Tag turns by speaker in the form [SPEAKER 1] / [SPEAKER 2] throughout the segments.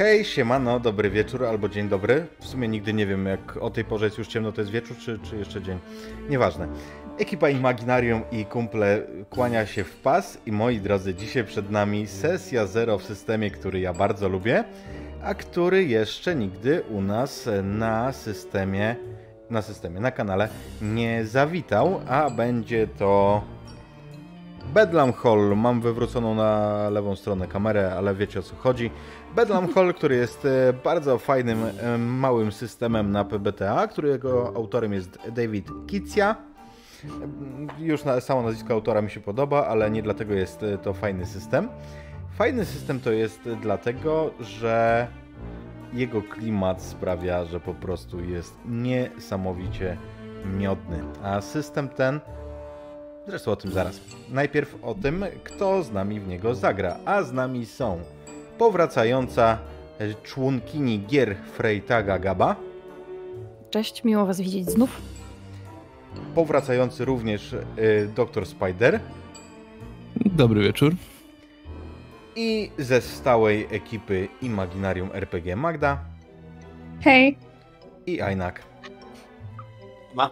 [SPEAKER 1] Hej, siemano, dobry wieczór albo dzień dobry. W sumie nigdy nie wiem, jak o tej porze jest już ciemno, to jest wieczór, czy, czy jeszcze dzień. Nieważne. Ekipa Imaginarium i kumple kłania się w pas i moi drodzy, dzisiaj przed nami sesja zero w systemie, który ja bardzo lubię, a który jeszcze nigdy u nas na systemie, na systemie, na kanale nie zawitał, a będzie to Bedlam Hall. Mam wywróconą na lewą stronę kamerę, ale wiecie o co chodzi. Bedlam Hall, który jest e, bardzo fajnym, e, małym systemem na PBTA, którego autorem jest David Kicja. Już na, samo nazwisko autora mi się podoba, ale nie dlatego jest e, to fajny system. Fajny system to jest dlatego, że jego klimat sprawia, że po prostu jest niesamowicie miodny. A system ten Zresztą o tym zaraz. Najpierw o tym, kto z nami w niego zagra. A z nami są powracająca członkini gier Freitaga Gaba.
[SPEAKER 2] Cześć, miło Was widzieć znów.
[SPEAKER 1] Powracający również y, Dr. Spider.
[SPEAKER 3] Dobry wieczór.
[SPEAKER 1] I ze stałej ekipy Imaginarium RPG Magda.
[SPEAKER 4] Hej.
[SPEAKER 1] I Ainak.
[SPEAKER 5] Ma.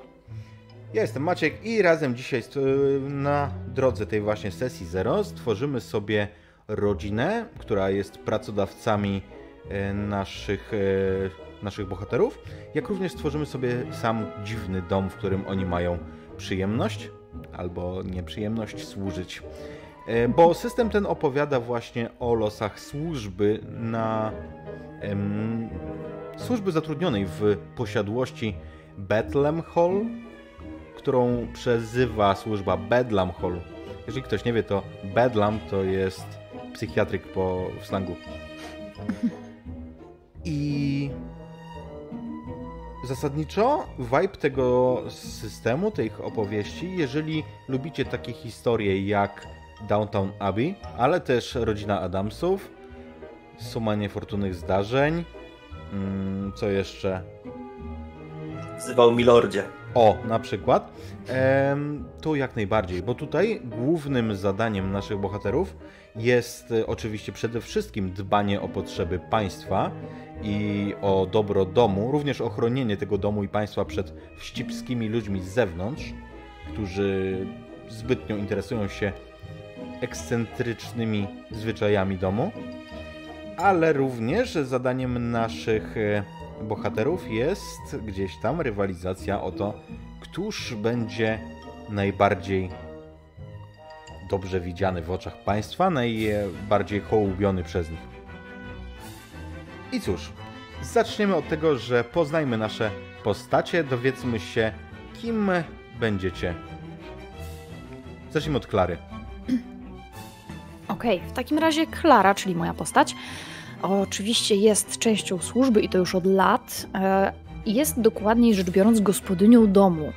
[SPEAKER 1] Ja jestem Maciek i razem dzisiaj na drodze tej właśnie sesji zero stworzymy sobie rodzinę, która jest pracodawcami e, naszych, e, naszych bohaterów, jak również stworzymy sobie sam dziwny dom, w którym oni mają przyjemność albo nieprzyjemność służyć. E, bo system ten opowiada właśnie o losach służby na em, służby zatrudnionej w posiadłości Bethlehem Hall, którą przezywa służba Bedlam Hall. Jeżeli ktoś nie wie, to Bedlam to jest psychiatryk po w slangu. I zasadniczo vibe tego systemu, tych opowieści, jeżeli lubicie takie historie jak Downtown Abbey, ale też Rodzina Adamsów, Suma Niefortunnych Zdarzeń, mm, co jeszcze?
[SPEAKER 5] Wzywał Milordzie.
[SPEAKER 1] O, na przykład. Ehm, to jak najbardziej, bo tutaj głównym zadaniem naszych bohaterów jest e, oczywiście przede wszystkim dbanie o potrzeby państwa i o dobro domu, również ochronienie tego domu i państwa przed wścibskimi ludźmi z zewnątrz, którzy zbytnio interesują się ekscentrycznymi zwyczajami domu, ale również zadaniem naszych e, bohaterów jest gdzieś tam rywalizacja o to, któż będzie najbardziej dobrze widziany w oczach państwa, najbardziej hołubiony przez nich. I cóż, zaczniemy od tego, że poznajmy nasze postacie, dowiedzmy się, kim będziecie. Zacznijmy od Klary.
[SPEAKER 2] Okej, okay, w takim razie Klara, czyli moja postać, oczywiście jest częścią służby i to już od lat. E, jest dokładniej rzecz biorąc gospodynią domu.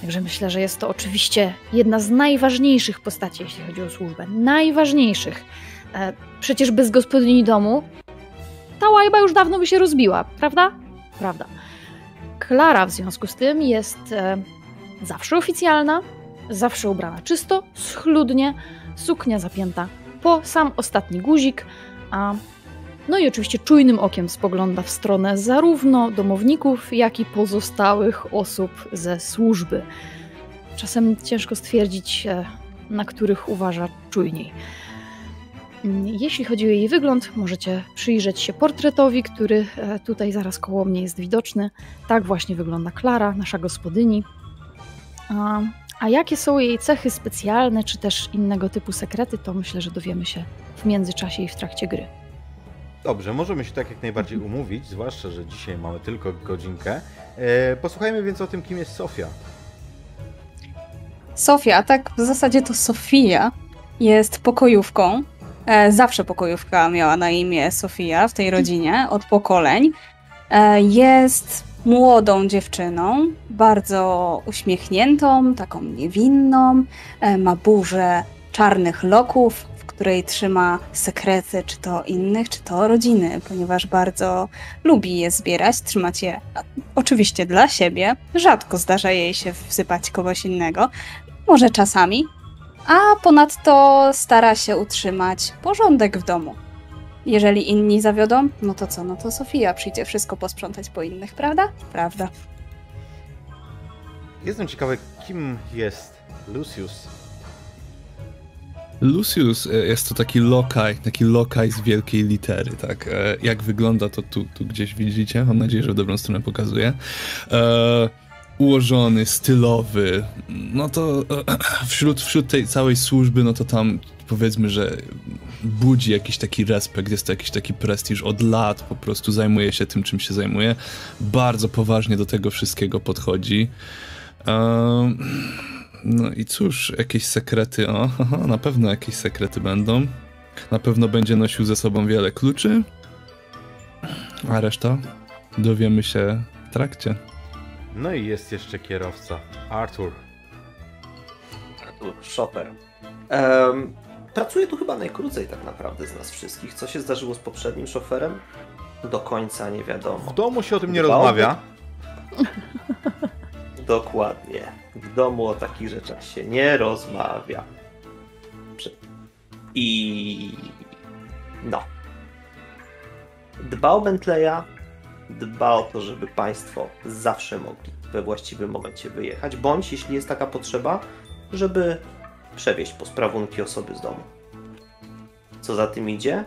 [SPEAKER 2] Także myślę, że jest to oczywiście jedna z najważniejszych postaci, jeśli chodzi o służbę. Najważniejszych. E, przecież bez gospodyni domu ta łajba już dawno by się rozbiła, prawda? Prawda. Klara w związku z tym jest e, zawsze oficjalna, zawsze ubrana czysto, schludnie, suknia zapięta po sam ostatni guzik, a no i oczywiście czujnym okiem spogląda w stronę zarówno domowników, jak i pozostałych osób ze służby. Czasem ciężko stwierdzić, e, na których uważa czujniej. Jeśli chodzi o jej wygląd, możecie przyjrzeć się portretowi, który e, tutaj zaraz koło mnie jest widoczny. Tak właśnie wygląda Klara, nasza gospodyni. A, jakie są jej cechy specjalne, czy też innego typu sekrety, to myślę, że dowiemy się w międzyczasie i w trakcie gry.
[SPEAKER 1] Dobrze, możemy się tak jak najbardziej umówić, zwłaszcza, że dzisiaj mamy tylko godzinkę. E, posłuchajmy więc o tym, kim jest Sofia.
[SPEAKER 4] Sofia, tak w zasadzie to Sofia jest pokojówką. E, zawsze pokojówka miała na imię Sofia w tej rodzinie, od pokoleń. E, jest młodą dziewczyną, bardzo uśmiechniętą, taką niewinną, ma burzę czarnych loków, której trzyma sekrety, czy to innych, czy to rodziny, ponieważ bardzo lubi je zbierać, trzymać je oczywiście dla siebie. Rzadko zdarza jej się wsypać kogoś innego, może czasami, a ponadto stara się utrzymać porządek w domu. Jeżeli inni zawiodą, no to co? No to Sofia przyjdzie wszystko posprzątać po innych, prawda? Prawda.
[SPEAKER 1] Jestem ciekawy, kim jest Lucius.
[SPEAKER 3] Lucius e, jest to taki lokaj, taki lokaj z wielkiej litery, tak? E, Jak wygląda to tu, tu gdzieś widzicie? Mam nadzieję, że w dobrą stronę pokazuję. E, ułożony, stylowy, no to e, wśród, wśród tej całej służby, no to tam powiedzmy, że budzi jakiś taki respekt, jest to jakiś taki prestiż od lat, po prostu zajmuje się tym, czym się zajmuje. Bardzo poważnie do tego wszystkiego podchodzi. Ehm, no i cóż, jakieś sekrety, o, aha, na pewno jakieś sekrety będą. Na pewno będzie nosił ze sobą wiele kluczy, a reszta dowiemy się w trakcie.
[SPEAKER 1] No i jest jeszcze kierowca, Arthur.
[SPEAKER 5] Tu, Shopper. Em, pracuje tu chyba najkrócej tak naprawdę z nas wszystkich. Co się zdarzyło z poprzednim szoferem? Do końca nie wiadomo.
[SPEAKER 1] W domu się o tym nie rozmawia.
[SPEAKER 5] Dokładnie. W domu o takich rzeczach się nie rozmawia. I no. Dba o Bentleya, dba o to, żeby Państwo zawsze mogli we właściwym momencie wyjechać, bądź jeśli jest taka potrzeba, żeby przewieźć posprawunki osoby z domu. Co za tym idzie?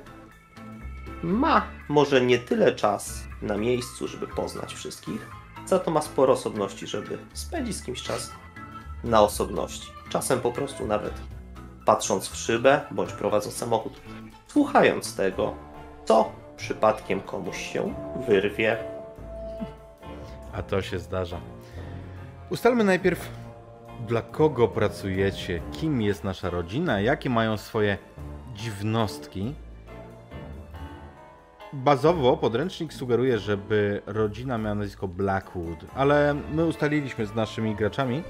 [SPEAKER 5] Ma może nie tyle czas na miejscu, żeby poznać wszystkich, za to ma sporo osobności, żeby spędzić z kimś czas na osobności. Czasem po prostu nawet patrząc w szybę bądź prowadząc samochód, słuchając tego, co przypadkiem komuś się wyrwie.
[SPEAKER 1] A to się zdarza. Ustalmy najpierw, dla kogo pracujecie, kim jest nasza rodzina, jakie mają swoje dziwnostki. Bazowo podręcznik sugeruje, żeby rodzina miała nazwisko Blackwood, ale my ustaliliśmy z naszymi graczami,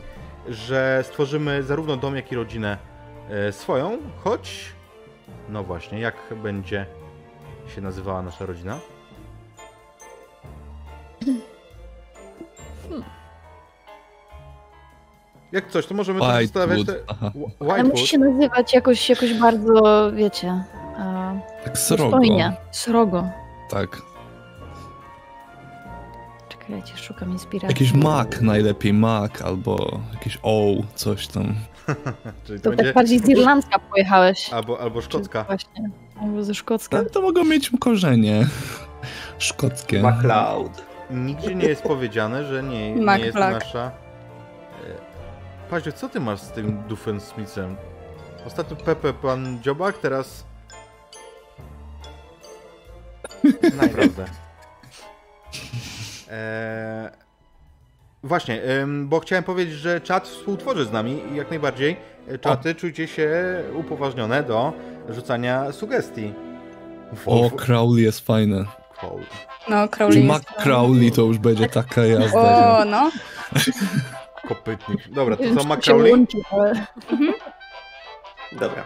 [SPEAKER 1] że stworzymy zarówno dom, jak i rodzinę e, swoją, choć no właśnie, jak będzie się nazywała nasza rodzina? Jak coś, to możemy też zostawiać te...
[SPEAKER 2] Ale musi się nazywać jakoś, jakoś bardzo, wiecie, e,
[SPEAKER 3] Tak srogo.
[SPEAKER 2] dostojnie. Srogo.
[SPEAKER 3] Tak.
[SPEAKER 2] Czekajcie, szukam inspiracji.
[SPEAKER 3] Jakiś mak najlepiej, mak albo jakiś o, coś tam.
[SPEAKER 1] Czyli to
[SPEAKER 2] To
[SPEAKER 1] będzie...
[SPEAKER 2] tak bardziej z Irlandzka pojechałeś.
[SPEAKER 1] Albo, albo szkocka.
[SPEAKER 2] Właśnie. Albo ze Szkocka.
[SPEAKER 3] Ale to mogą mieć korzenie szkockie.
[SPEAKER 5] MacLeod.
[SPEAKER 1] Nigdzie nie jest powiedziane, że nie, nie jest nasza... Paździo, co ty masz z tym Doofensmithem? Ostatnio Pepe pan Dziobak, teraz... Naprawdę. Eee, właśnie, bo chciałem powiedzieć, że czat współtworzy z nami i jak najbardziej e, czaty czujcie się upoważnione do rzucania sugestii.
[SPEAKER 3] O, Crowley jest fajne.
[SPEAKER 1] Crowley.
[SPEAKER 4] No,
[SPEAKER 3] Czy
[SPEAKER 4] Crowley
[SPEAKER 3] Mac
[SPEAKER 4] jest...
[SPEAKER 3] Crowley to już będzie taka jazda.
[SPEAKER 4] O, no.
[SPEAKER 1] Kopytnik. Dobra, to
[SPEAKER 2] Nie wiem,
[SPEAKER 1] co
[SPEAKER 2] czy
[SPEAKER 1] ma
[SPEAKER 2] to się
[SPEAKER 1] Crowley?
[SPEAKER 2] łączy, ale
[SPEAKER 5] Dobra.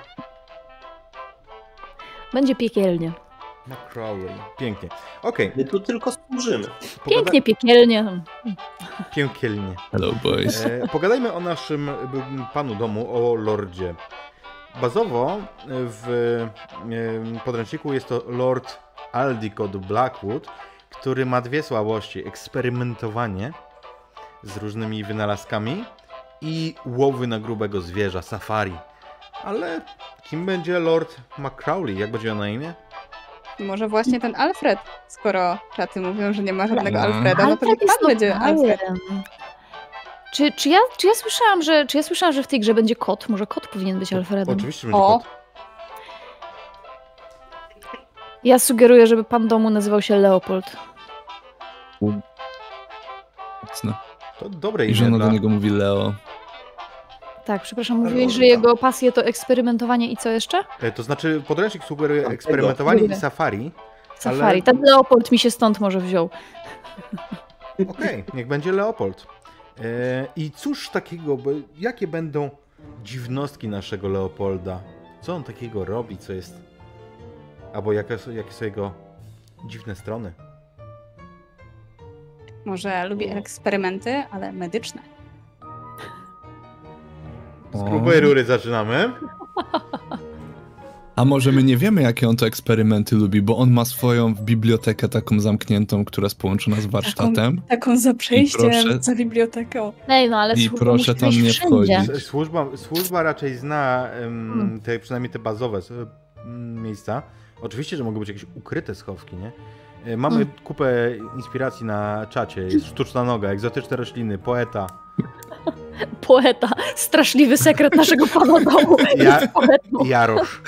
[SPEAKER 2] Będzie piekielnie.
[SPEAKER 1] McCrowley. Pięknie. Okej,
[SPEAKER 5] My tu tylko służymy.
[SPEAKER 1] pogada-
[SPEAKER 2] Pięknie, piekielnie.
[SPEAKER 1] Piękielnie.
[SPEAKER 3] Hello boys.
[SPEAKER 1] E, pogadajmy o naszym panu domu, o lordzie. Bazowo w e, podręczniku jest to Lord Aldicott Blackwood, który ma dwie słabości. Eksperymentowanie z różnymi wynalazkami i łowy na grubego zwierza, safari. Ale kim będzie Lord McCrowley? Jak będzie on na imię?
[SPEAKER 4] Może właśnie ten Alfred, skoro czaty mówią, że nie ma żadnego
[SPEAKER 3] Ale-
[SPEAKER 4] Alfreda, no to niech
[SPEAKER 2] jest
[SPEAKER 4] pan będzie Alfred.
[SPEAKER 2] Czy, czy, ja, czy, ja słyszałam, że, czy ja słyszałam, że w tej grze będzie kot? Może kot powinien być Alfredem?
[SPEAKER 1] Oczywiście będzie
[SPEAKER 4] O.
[SPEAKER 1] kot.
[SPEAKER 2] Ja sugeruję, żeby pan domu nazywał się Leopold.
[SPEAKER 3] Mocne.
[SPEAKER 1] To dobre
[SPEAKER 3] I
[SPEAKER 1] imię
[SPEAKER 3] żona
[SPEAKER 1] dla...
[SPEAKER 3] do niego mówi Leo.
[SPEAKER 2] Tak, przepraszam, mówiłeś, że jego pasje to eksperymentowanie i co jeszcze?
[SPEAKER 1] E, To znaczy, podręcznik sugeruje
[SPEAKER 5] Tamtego.
[SPEAKER 1] eksperymentowanie i safari.
[SPEAKER 2] Safari.
[SPEAKER 1] Ale-
[SPEAKER 2] Ten Leopold mi się stąd może wziął.
[SPEAKER 1] Okej, niech będzie Leopold. E, I cóż takiego, bo jakie będą dziwnostki naszego Leopolda? Co on takiego robi, co jest... Albo jakie są jego dziwne strony?
[SPEAKER 4] Może lubi eksperymenty, ale medyczne.
[SPEAKER 1] Z grubej rury zaczynamy.
[SPEAKER 3] A może my nie wiemy, jakie on to eksperymenty lubi, bo on ma swoją bibliotekę taką zamkniętą, która jest połączona z warsztatem.
[SPEAKER 4] Taką za przejściem,
[SPEAKER 3] proszę-
[SPEAKER 4] za biblioteką.
[SPEAKER 2] Ej, no ale
[SPEAKER 3] I
[SPEAKER 2] służba
[SPEAKER 3] proszę tam nie
[SPEAKER 2] wszędzie.
[SPEAKER 3] wchodzić.
[SPEAKER 1] Służba, służba raczej zna
[SPEAKER 2] Hmm.
[SPEAKER 1] te, przynajmniej te bazowe s- m, miejsca. Oczywiście, że mogą być jakieś ukryte schowki, nie? E, Mamy
[SPEAKER 2] Hmm.
[SPEAKER 1] kupę inspiracji na czacie. Jest sztuczna noga, egzotyczne rośliny, poeta.
[SPEAKER 2] Poeta. Straszliwy sekret naszego pana domu.
[SPEAKER 1] Ja-. Jarosz.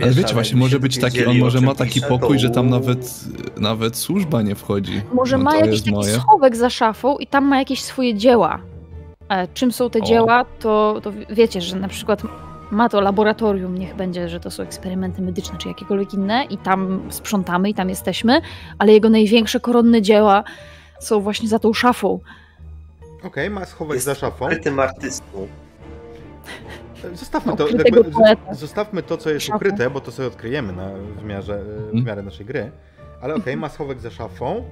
[SPEAKER 3] Ale wiecie, właśnie może być taki, on może ma taki pokój,
[SPEAKER 5] to-
[SPEAKER 3] że tam nawet, nawet służba nie wchodzi.
[SPEAKER 2] Może
[SPEAKER 3] No
[SPEAKER 2] ma jakiś taki
[SPEAKER 3] moje.
[SPEAKER 2] schowek za szafą i tam ma jakieś swoje dzieła. E, czym są te
[SPEAKER 3] O.
[SPEAKER 2] dzieła, to, to wiecie, że na przykład ma to laboratorium, niech będzie, że to są eksperymenty medyczne czy jakiekolwiek inne i tam sprzątamy i tam jesteśmy, ale jego największe koronne dzieła są właśnie za tą szafą.
[SPEAKER 1] Okej, ma schowek
[SPEAKER 5] Jest
[SPEAKER 1] za szafą.
[SPEAKER 5] ukrytym artystą.
[SPEAKER 1] Zostawmy to, jakby, zostawmy to, co jest ukryte, bo to sobie odkryjemy na, w, miarze, w
[SPEAKER 3] Mhm.
[SPEAKER 1] miarę naszej gry. Ale okej, ma schowek za szafą.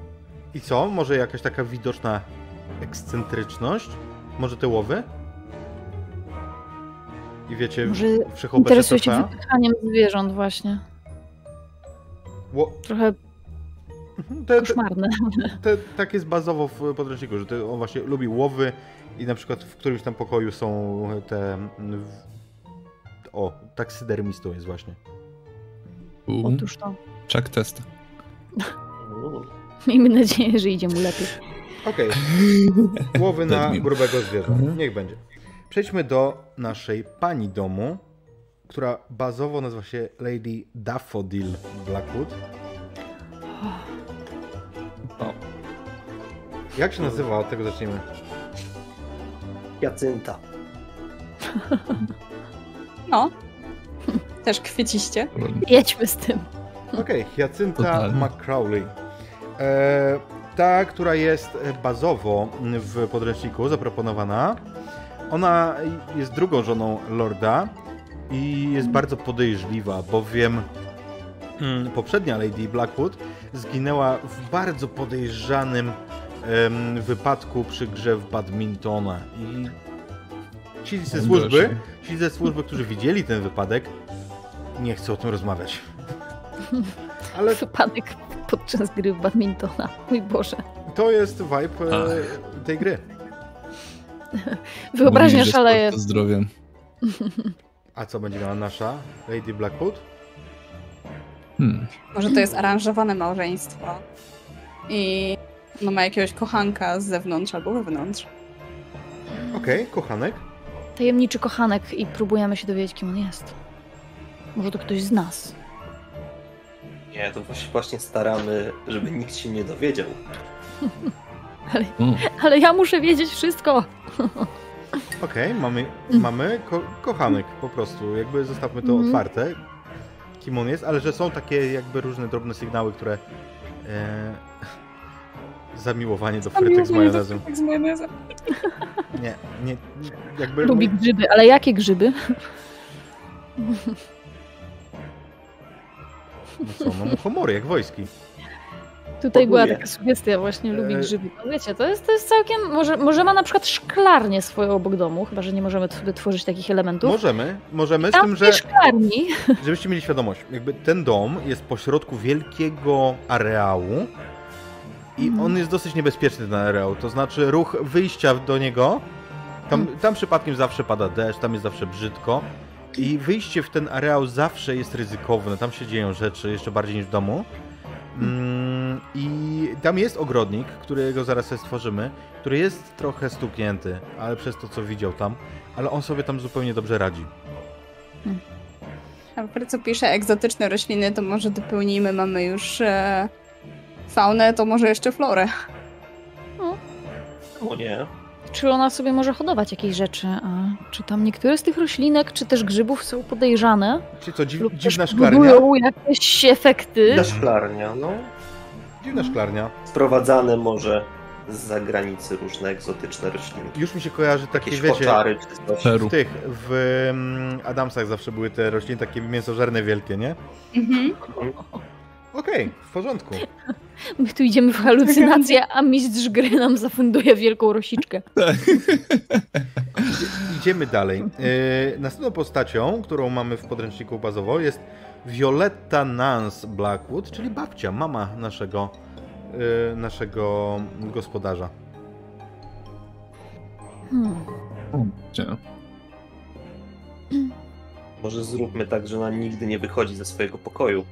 [SPEAKER 1] I co? Może jakaś taka widoczna ekscentryczność? Może te łowy? I wiecie,
[SPEAKER 2] Może interesuje się wypychaniem zwierząt właśnie.
[SPEAKER 1] Ło-
[SPEAKER 2] Trochę
[SPEAKER 1] Mhm, te, te,
[SPEAKER 2] koszmarne.
[SPEAKER 1] te, tak jest bazowo w podręczniku, że ty, on właśnie lubi łowy i na przykład w którymś tam pokoju są te... W... O, taksydermistą jest właśnie.
[SPEAKER 3] U,
[SPEAKER 2] Otóż to.
[SPEAKER 3] Chuck test.
[SPEAKER 2] Miejmy nadzieję, że idzie mu lepiej.
[SPEAKER 1] Okej, Łowy na grubego zwierza.
[SPEAKER 3] Mhm.
[SPEAKER 1] Niech będzie. Przejdźmy do naszej pani domu, która bazowo nazywa się Lady Daffodil Blackwood.
[SPEAKER 3] O.
[SPEAKER 1] Jak się nazywa? Od tego zacznijmy.
[SPEAKER 5] Jacynta.
[SPEAKER 4] No. Też kwieciście.
[SPEAKER 2] Jedźmy z tym.
[SPEAKER 1] Okej, Hyacynta
[SPEAKER 3] Totalnie.
[SPEAKER 1] McCrowley. E, ta, która jest bazowo w podręczniku zaproponowana, ona jest drugą żoną Lorda i jest bardzo podejrzliwa, bowiem mm, poprzednia Lady Blackwood zginęła w bardzo podejrzanym em, wypadku przy grze w badmintona i ci ze służby, ci ze służby, którzy widzieli ten wypadek, nie chcą o tym rozmawiać. Ale
[SPEAKER 2] Wypadek podczas gry w badmintona. Mój Boże.
[SPEAKER 1] to jest vibe e, tej gry.
[SPEAKER 2] Wyobraźnia szaleje.
[SPEAKER 3] zdrowiem.
[SPEAKER 1] A co będzie miała nasza Lady Blackwood?
[SPEAKER 3] Hmm.
[SPEAKER 4] Może to jest aranżowane małżeństwo. I no ma jakiegoś kochanka z zewnątrz albo wewnątrz.
[SPEAKER 1] Okej, kochanek.
[SPEAKER 2] Tajemniczy kochanek i próbujemy się dowiedzieć, kim on jest. Może to ktoś z nas.
[SPEAKER 5] Nie, to właśnie staramy, żeby nikt się nie dowiedział.
[SPEAKER 2] Ale,
[SPEAKER 3] O,
[SPEAKER 2] ale ja muszę wiedzieć wszystko.
[SPEAKER 1] Okej, mamy, mamy ko kochanek po prostu. Jakby zostawmy to
[SPEAKER 2] Mhm.
[SPEAKER 1] otwarte, kim on jest, ale że są takie jakby różne drobne sygnały, które e, zamiłowanie do frytek z majonezem.
[SPEAKER 4] Z majonezem.
[SPEAKER 1] Nie, nie, jakby...
[SPEAKER 2] Lubi grzyby, ale jakie grzyby?
[SPEAKER 1] No co, no muchomory, jak wojski.
[SPEAKER 2] Tutaj była taka sugestia, właśnie lubi
[SPEAKER 1] E,
[SPEAKER 2] grzyby. No wiecie, to jest, to jest całkiem. Może, może ma na przykład szklarnię swoją obok domu, chyba że nie możemy sobie tworzyć takich elementów.
[SPEAKER 1] Możemy, możemy, z
[SPEAKER 2] Tam
[SPEAKER 1] tym, że...
[SPEAKER 2] szklarni.
[SPEAKER 1] Żebyście mieli świadomość, jakby ten dom jest pośrodku wielkiego areału i
[SPEAKER 2] Mhm.
[SPEAKER 1] on jest dosyć niebezpieczny ten areał. To znaczy ruch wyjścia do niego, tam,
[SPEAKER 2] Mhm.
[SPEAKER 1] tam przypadkiem zawsze pada deszcz, tam jest zawsze brzydko i wyjście w ten areał zawsze jest ryzykowne. Tam się dzieją rzeczy jeszcze bardziej niż w domu. Mm, I tam jest ogrodnik, którego zaraz sobie stworzymy, który jest trochę stuknięty, ale przez to co widział tam, ale on sobie tam zupełnie dobrze radzi.
[SPEAKER 4] A w co pisze egzotyczne rośliny, to może dopełnijmy, mamy już e, faunę, to może jeszcze florę.
[SPEAKER 5] O nie.
[SPEAKER 2] Czy ona sobie może hodować jakieś rzeczy? A czy tam niektóre z tych roślinek, czy też grzybów są podejrzane?
[SPEAKER 1] Czy co, dziw,
[SPEAKER 2] Lub
[SPEAKER 1] dziwna szklarnia?
[SPEAKER 2] budują jakieś efekty?
[SPEAKER 5] Ta szklarnia, no.
[SPEAKER 1] Dziwna szklarnia.
[SPEAKER 5] Sprowadzane może z zagranicy różne egzotyczne roślinki.
[SPEAKER 1] Już mi się kojarzy takie,
[SPEAKER 5] Jakieś
[SPEAKER 1] wiecie,
[SPEAKER 5] koczary czy
[SPEAKER 1] w tych, w mm, Adamsach zawsze były te rośliny takie mięsożerne wielkie, nie?
[SPEAKER 4] Mhm.
[SPEAKER 1] Okej, w porządku.
[SPEAKER 2] My tu idziemy w halucynację, a mistrz gry nam zafunduje wielką rosiczkę.
[SPEAKER 1] Idziemy dalej. E, następną postacią, którą mamy w podręczniku bazowo jest Violetta Nance Blackwood, czyli babcia, mama naszego, e, naszego gospodarza.
[SPEAKER 2] Hmm.
[SPEAKER 3] Gdzie?
[SPEAKER 5] Może zróbmy tak, że ona nigdy nie wychodzi ze swojego pokoju.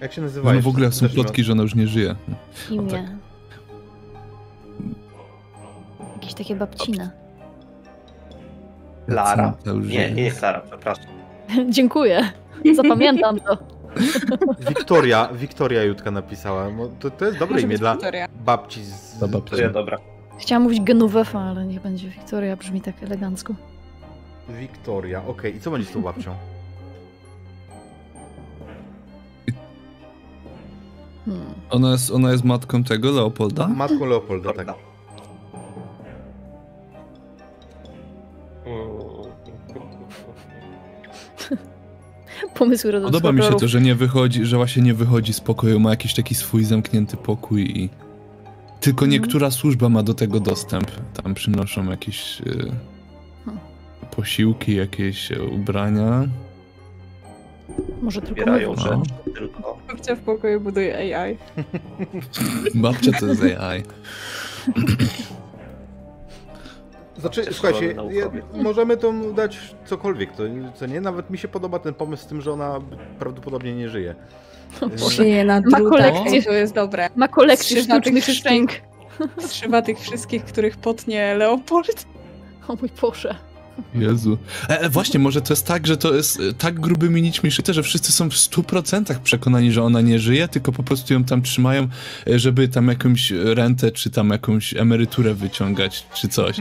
[SPEAKER 1] Jak się nazywa?
[SPEAKER 3] No w ogóle są plotki, że ona już nie żyje.
[SPEAKER 2] Imię.
[SPEAKER 3] tak.
[SPEAKER 2] Jakieś takie
[SPEAKER 3] to już
[SPEAKER 5] Nie, nie, nie Klara, przepraszam.
[SPEAKER 2] Dziękuję. Zapamiętam to.
[SPEAKER 1] Wiktoria, Wiktoria Jutka napisała. To, to jest dobre
[SPEAKER 4] Może
[SPEAKER 1] imię dla
[SPEAKER 4] Wiktoria.
[SPEAKER 1] babci z...
[SPEAKER 3] Dla babci.
[SPEAKER 5] To ja dobra.
[SPEAKER 2] Chciałam mówić Genuwefa, ale niech będzie Wiktoria, brzmi tak elegancko.
[SPEAKER 1] Wiktoria, okej. I co będzie z tą babcią?
[SPEAKER 2] Hmm.
[SPEAKER 3] Ona jest, ona jest matką tego, Leopolda?
[SPEAKER 1] Matką Leopolda, tak.
[SPEAKER 2] Pomysły rodzą
[SPEAKER 3] Podoba mi się to, że nie wychodzi, że właśnie nie wychodzi z pokoju, ma jakiś taki swój zamknięty pokój i tylko
[SPEAKER 2] Mhm.
[SPEAKER 3] niektóra służba ma do tego dostęp. Tam przynoszą jakieś y, posiłki, jakieś e, ubrania.
[SPEAKER 2] Może tylko
[SPEAKER 5] Zbierają
[SPEAKER 2] my.
[SPEAKER 3] No.
[SPEAKER 5] rzeczy, tylko.
[SPEAKER 4] Babcia w pokoju buduje AI.
[SPEAKER 3] Babcia to jest AI.
[SPEAKER 1] Znaczy, słuchajcie, ja, możemy to dać cokolwiek, to, co nie? Nawet mi się podoba ten pomysł z tym, że ona prawdopodobnie nie żyje.
[SPEAKER 4] Żyje na
[SPEAKER 2] Ma kolekcję.
[SPEAKER 4] to jest dobre.
[SPEAKER 2] Ma kolekcję sztucznych szczęk.
[SPEAKER 4] Strzywa tych wszystkich, których potnie Leopold.
[SPEAKER 2] O mój Boże.
[SPEAKER 3] Jezu. E, e, właśnie, może to jest tak, że to jest e, tak grubymi nićmi szyte, że wszyscy są w 100% przekonani, że ona nie żyje, tylko po prostu ją tam trzymają, e, żeby tam jakąś rentę, czy tam jakąś emeryturę wyciągać, czy coś.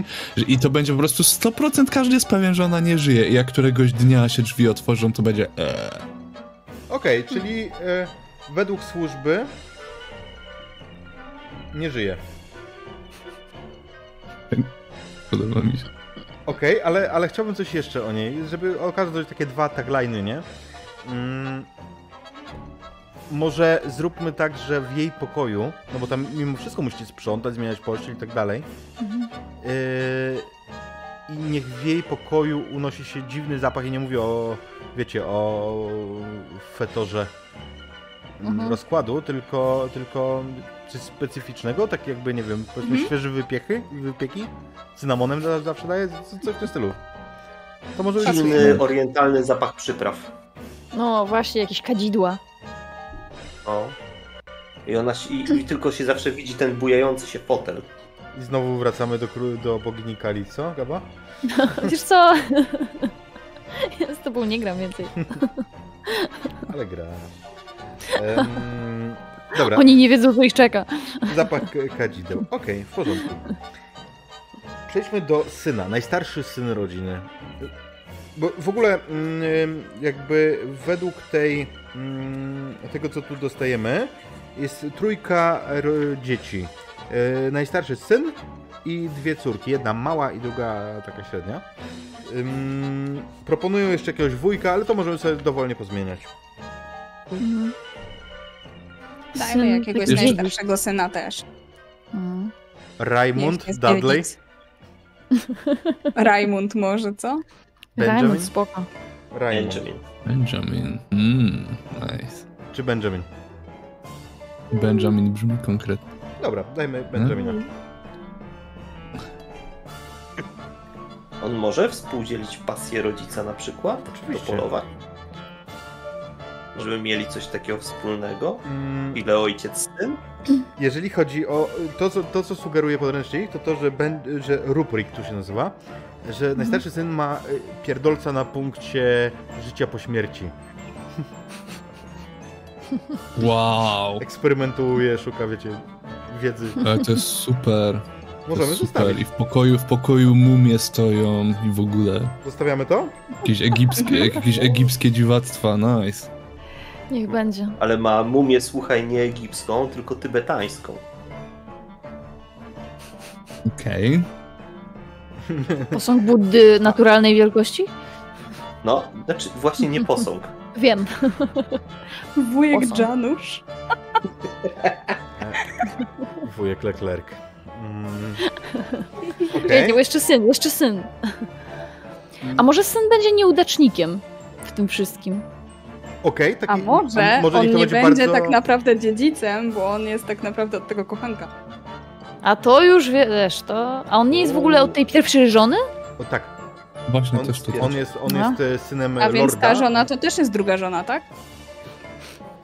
[SPEAKER 3] I to będzie po prostu 100% każdy jest pewien, że ona nie żyje. I jak któregoś dnia się drzwi otworzą, to będzie eee.
[SPEAKER 1] Okej, czyli e, według służby nie żyje.
[SPEAKER 3] Podoba mi się.
[SPEAKER 1] Okej, ale, ale chciałbym coś jeszcze o niej, żeby okazać takie dwa tagliny, nie? Mm, może zróbmy tak, że w jej pokoju, no bo tam mimo wszystko musicie sprzątać, zmieniać pościel i tak dalej, yy, i niech w jej pokoju unosi się dziwny zapach i nie mówię o, wiecie, o fetorze
[SPEAKER 2] Mhm.
[SPEAKER 1] rozkładu, tylko, tylko coś specyficznego, tak jakby, nie wiem, powiedzmy
[SPEAKER 4] Mhm.
[SPEAKER 1] świeże wypiechy, wypieki, cynamonem za- zawsze daje, co- coś w tym stylu. To może być
[SPEAKER 5] Silny, orientalny zapach przypraw.
[SPEAKER 2] No właśnie, jakieś kadzidła.
[SPEAKER 5] O. I ona i, i tylko się zawsze widzi ten bujający się fotel.
[SPEAKER 1] I znowu wracamy do, do bogini Kali, co, Gaba?
[SPEAKER 2] Wiesz co? Ja z tobą nie gram więcej.
[SPEAKER 1] Ale gra. Em, dobra,
[SPEAKER 2] Oni nie wiedzą, co ich czeka.
[SPEAKER 1] zapach kadzideł. Okej, w porządku. Przejdźmy do syna, najstarszy syn rodziny. Bo w ogóle mm, jakby według tej, mm, tego, co tu dostajemy, jest trójka dzieci. E, Najstarszy syn i dwie córki. Jedna mała i druga taka średnia. Proponują jeszcze jakiegoś wujka, ale to możemy sobie dowolnie pozmieniać.
[SPEAKER 2] Mhm.
[SPEAKER 4] Dajmy
[SPEAKER 2] Syn
[SPEAKER 4] jakiegoś
[SPEAKER 2] dziedzic.
[SPEAKER 4] najstarszego syna też.
[SPEAKER 1] Raymond,
[SPEAKER 4] jest
[SPEAKER 1] Dudley.
[SPEAKER 4] Rajmund może, co?
[SPEAKER 1] Benjamin?
[SPEAKER 2] Raymond, spoko.
[SPEAKER 1] Raymond.
[SPEAKER 5] Benjamin.
[SPEAKER 3] Benjamin. Mmm, nice.
[SPEAKER 1] Czy Benjamin?
[SPEAKER 3] Benjamin brzmi konkretnie.
[SPEAKER 1] Dobra, dajmy Benjamina.
[SPEAKER 5] On może współdzielić pasję rodzica na przykład
[SPEAKER 1] Oczywiście.
[SPEAKER 5] do polowań? Żeby mieli coś takiego wspólnego?
[SPEAKER 1] Mm,
[SPEAKER 5] Ile ojciec syn?
[SPEAKER 1] jeżeli chodzi o to co, to, co sugeruje podręcznik, to to, że, ben, że Ruprik tu się nazywa, że najstarszy syn ma y, pierdolca na punkcie życia po śmierci.
[SPEAKER 3] Wow.
[SPEAKER 1] Eksperymentuje, szuka, wiecie, wiedzy.
[SPEAKER 3] Ale to jest super.
[SPEAKER 1] Możemy
[SPEAKER 3] jest super.
[SPEAKER 1] zostawić.
[SPEAKER 3] I w pokoju, w pokoju mumie stoją i w ogóle.
[SPEAKER 1] Zostawiamy to?
[SPEAKER 3] Jakieś egipskie, jakieś egipskie dziwactwa, nice.
[SPEAKER 2] Niech będzie.
[SPEAKER 5] Ale ma mumię, słuchaj, nie egipską, tylko tybetańską.
[SPEAKER 3] Okej.
[SPEAKER 2] Posąg Buddy naturalnej wielkości?
[SPEAKER 5] No, znaczy właśnie nie posąg.
[SPEAKER 2] Wiem.
[SPEAKER 4] Wujek
[SPEAKER 2] Osą.
[SPEAKER 4] Janusz.
[SPEAKER 1] Wujek Leclerc. Mm.
[SPEAKER 2] Nie,
[SPEAKER 1] Okej.
[SPEAKER 2] nie, bo jeszcze syn, jeszcze syn. A może syn będzie nieudacznikiem w tym wszystkim?
[SPEAKER 1] Okej, taki-
[SPEAKER 4] A może,
[SPEAKER 1] a może
[SPEAKER 4] on nie
[SPEAKER 1] będzie bardzo...
[SPEAKER 4] tak naprawdę dziedzicem, bo on jest tak naprawdę od tego kochanka.
[SPEAKER 2] A to już wiesz, to. A on nie jest w ogóle od tej pierwszej żony?
[SPEAKER 1] O, tak,
[SPEAKER 3] Właśnie
[SPEAKER 1] on,
[SPEAKER 3] też to
[SPEAKER 1] on jest, on
[SPEAKER 2] No.
[SPEAKER 1] jest e, synem
[SPEAKER 4] A więc
[SPEAKER 1] lorda.
[SPEAKER 4] ta żona to też jest druga żona, tak?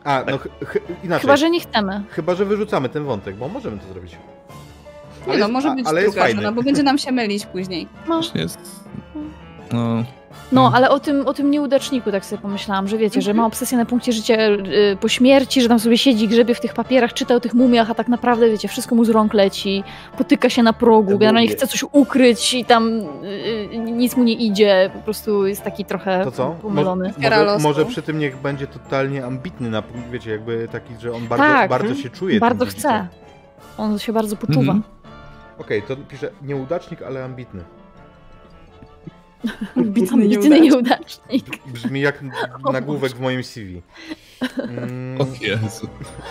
[SPEAKER 1] A, no ch- ch- inaczej.
[SPEAKER 2] Chyba, że nie chcemy.
[SPEAKER 1] Chyba, że wyrzucamy ten wątek, bo możemy to zrobić.
[SPEAKER 4] Nie
[SPEAKER 1] Ale
[SPEAKER 4] no,
[SPEAKER 1] jest-
[SPEAKER 4] może
[SPEAKER 1] a-
[SPEAKER 4] być
[SPEAKER 1] ale jest
[SPEAKER 4] druga żona, bo będzie nam się mylić później.
[SPEAKER 2] No,
[SPEAKER 3] Właśnie jest... No,
[SPEAKER 2] no ale o tym, o tym nieudaczniku tak sobie pomyślałam, że wiecie, że ma obsesję na punkcie życia y, po śmierci, że tam sobie siedzi, grzebie w tych papierach, czyta o tych mumiach, a tak naprawdę, wiecie, wszystko mu z rąk leci, potyka się na progu, generalnie chce coś ukryć i tam y, y, nic mu nie idzie, po prostu jest taki trochę
[SPEAKER 1] To co?
[SPEAKER 2] pomylony.
[SPEAKER 1] Może,
[SPEAKER 4] Ofiara
[SPEAKER 1] może, może przy tym niech będzie totalnie ambitny, na, punkt, wiecie, jakby taki, że on bardzo,
[SPEAKER 2] Tak.
[SPEAKER 1] bardzo się czuje.
[SPEAKER 2] Bardzo
[SPEAKER 1] dziedzicem.
[SPEAKER 2] chce. On się bardzo poczuwa.
[SPEAKER 3] Mhm.
[SPEAKER 1] Okej, to pisze nieudacznik, ale ambitny.
[SPEAKER 4] Bitny
[SPEAKER 2] Ambitny nieudacznik.
[SPEAKER 1] Brzmi jak nagłówek w moim CV. Mm,
[SPEAKER 3] o Jezu.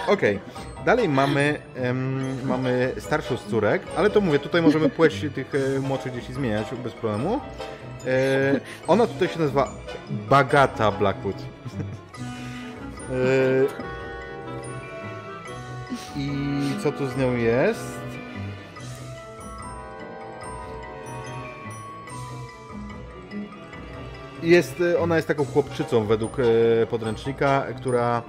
[SPEAKER 1] Okej, dalej mamy, em, mamy starszą z córek, ale to mówię, tutaj możemy płeć tych e, młodszych dzieci zmieniać bez problemu. E, ona tutaj się nazywa Bagata Blackwood. e, I co tu z nią jest? Jest, e, ona jest taką chłopczycą według e, podręcznika, która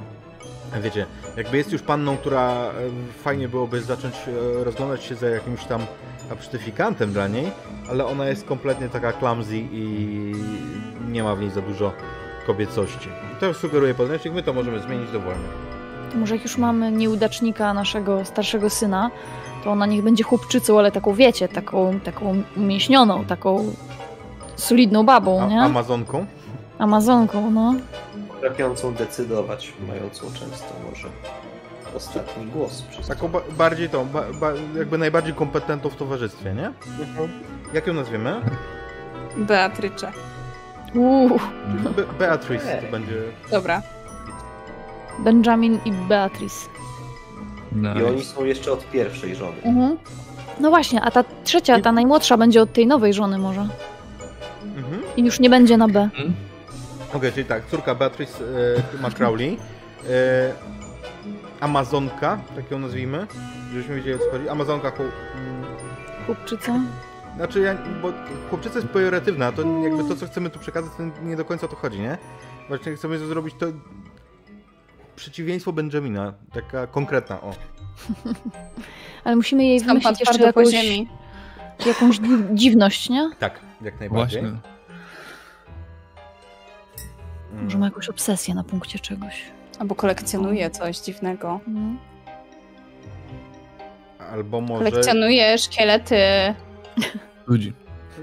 [SPEAKER 1] Wiecie, jakby jest już panną, która e, fajnie byłoby zacząć rozglądać się za jakimś tam absztyfikantem dla niej, ale ona jest kompletnie taka clumsy i nie ma w niej za dużo kobiecości. To sugeruje podręcznik, my to możemy zmienić dowolnie.
[SPEAKER 2] To może jak już mamy nieudacznika naszego starszego syna, to ona niech będzie chłopczycą, ale taką wiecie, taką, taką umięśnioną, taką solidną babą,
[SPEAKER 1] A,
[SPEAKER 2] nie?
[SPEAKER 1] Amazonką?
[SPEAKER 2] Amazonką, no.
[SPEAKER 5] Potrafiącą decydować, mającą często może ostatni głos. Przez
[SPEAKER 1] Taką ba bardziej tą, ba ba jakby najbardziej kompetentną w towarzystwie, nie?
[SPEAKER 5] Mhm.
[SPEAKER 1] Jak ją nazwiemy?
[SPEAKER 4] Beatrycze.
[SPEAKER 2] Uuu,
[SPEAKER 1] Be Beatrice to będzie...
[SPEAKER 4] Dobra.
[SPEAKER 2] Benjamin i Beatrice.
[SPEAKER 5] I oni
[SPEAKER 3] Nice.
[SPEAKER 5] są jeszcze od pierwszej żony.
[SPEAKER 2] Mhm. No właśnie, a ta trzecia, ta najmłodsza będzie od tej nowej żony może.
[SPEAKER 1] Mhm.
[SPEAKER 2] I już nie będzie na B.
[SPEAKER 1] Okej, czyli tak, córka Beatrice e, ma Crowley. E, Amazonka, tak ją nazwijmy, żebyśmy wiedzieli o co chodzi. Amazonka, chłop... mm,
[SPEAKER 2] Chłopczyca.
[SPEAKER 1] znaczy ja, bo chłopczyca jest pejoratywna, to jakby to, co chcemy tu przekazać, to nie do końca o to chodzi, nie? Właśnie chcemy zrobić to przeciwieństwo Benjamina, taka konkretna, o.
[SPEAKER 2] Ale musimy jej wymyślić jeszcze jakąś,
[SPEAKER 4] ziemi.
[SPEAKER 2] jakąś dzi- dziwność, nie?
[SPEAKER 1] Tak, jak najbardziej.
[SPEAKER 3] Właśnie.
[SPEAKER 2] Może ma jakąś obsesję na punkcie czegoś.
[SPEAKER 4] Albo kolekcjonuje coś dziwnego.
[SPEAKER 2] No.
[SPEAKER 1] Albo może...
[SPEAKER 4] Kolekcjonuje szkielety.
[SPEAKER 3] Ludzi.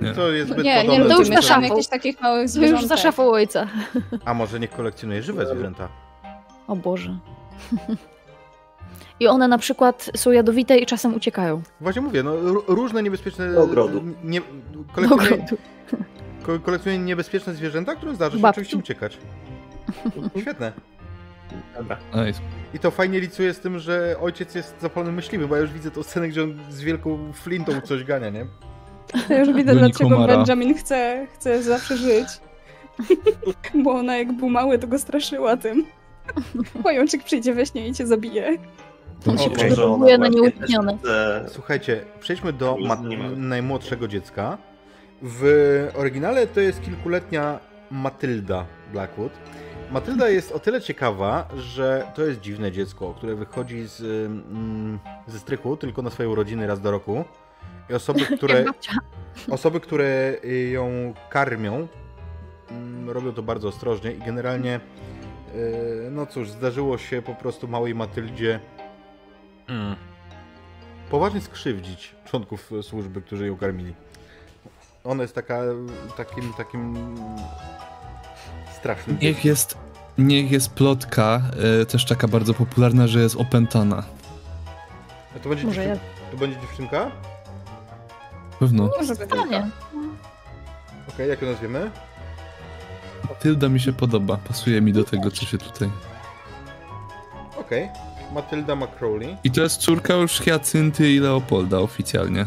[SPEAKER 3] Nie.
[SPEAKER 1] To jest zbyt
[SPEAKER 4] Nie, nie,
[SPEAKER 1] podobne
[SPEAKER 2] to
[SPEAKER 1] do
[SPEAKER 2] już na szafą.
[SPEAKER 4] jakichś takich małych
[SPEAKER 2] To już za szafą ojca.
[SPEAKER 1] A może niech kolekcjonuje żywe zwierzęta.
[SPEAKER 2] O Boże. I one na przykład są jadowite i czasem uciekają.
[SPEAKER 1] Właśnie mówię, no ró- różne niebezpieczne...
[SPEAKER 5] Do ogrodu.
[SPEAKER 1] Nie,
[SPEAKER 2] Do
[SPEAKER 1] kolekcjonuje,
[SPEAKER 2] ogrodu.
[SPEAKER 1] Ko- kolekcjonuje niebezpieczne zwierzęta, które zdarzy się
[SPEAKER 2] Babki.
[SPEAKER 1] oczywiście uciekać. Świetne.
[SPEAKER 5] Dobra.
[SPEAKER 3] Nice.
[SPEAKER 1] I to fajnie licuje z tym, że ojciec jest zapalonym myśliwym, bo ja już widzę tą scenę, gdzie on z wielką flintą coś gania, nie?
[SPEAKER 4] Ja już widzę,
[SPEAKER 3] Goni
[SPEAKER 4] dlaczego
[SPEAKER 3] komara.
[SPEAKER 4] Benjamin chce, chce zawsze żyć. Bo ona jak był mały, to go straszyła tym. Pajączek przyjdzie we śnie i cię zabije.
[SPEAKER 2] On się
[SPEAKER 1] Okej.
[SPEAKER 2] przygotowuje na nieuniknione.
[SPEAKER 1] Słuchajcie, przejdźmy do ma. najmłodszego dziecka. W oryginale to jest kilkuletnia Matylda Blackwood. Matylda jest o tyle ciekawa, że to jest dziwne dziecko, które wychodzi z, mm, ze strychu tylko na swoje urodziny raz do roku. I osoby, które, osoby, które y, ją karmią, mm, robią to bardzo ostrożnie i generalnie, y, no cóż, zdarzyło się po prostu małej Matyldzie mm, poważnie skrzywdzić członków służby, którzy ją karmili. Ona jest taka, takim, takim strasznym.
[SPEAKER 3] Niech jest, niech jest plotka, e, też taka bardzo popularna, że jest opętana.
[SPEAKER 1] A to będzie,
[SPEAKER 2] Może
[SPEAKER 1] dziewczyn... to będzie dziewczynka?
[SPEAKER 3] Pewno.
[SPEAKER 4] Może być.
[SPEAKER 2] Stanie.
[SPEAKER 1] Okej, jak ją nazwiemy?
[SPEAKER 3] Matylda mi się podoba. Pasuje mi do tego, co się tutaj...
[SPEAKER 1] Okej. Matylda McCrowley.
[SPEAKER 3] I to jest córka już Hiacynty i Leopolda oficjalnie.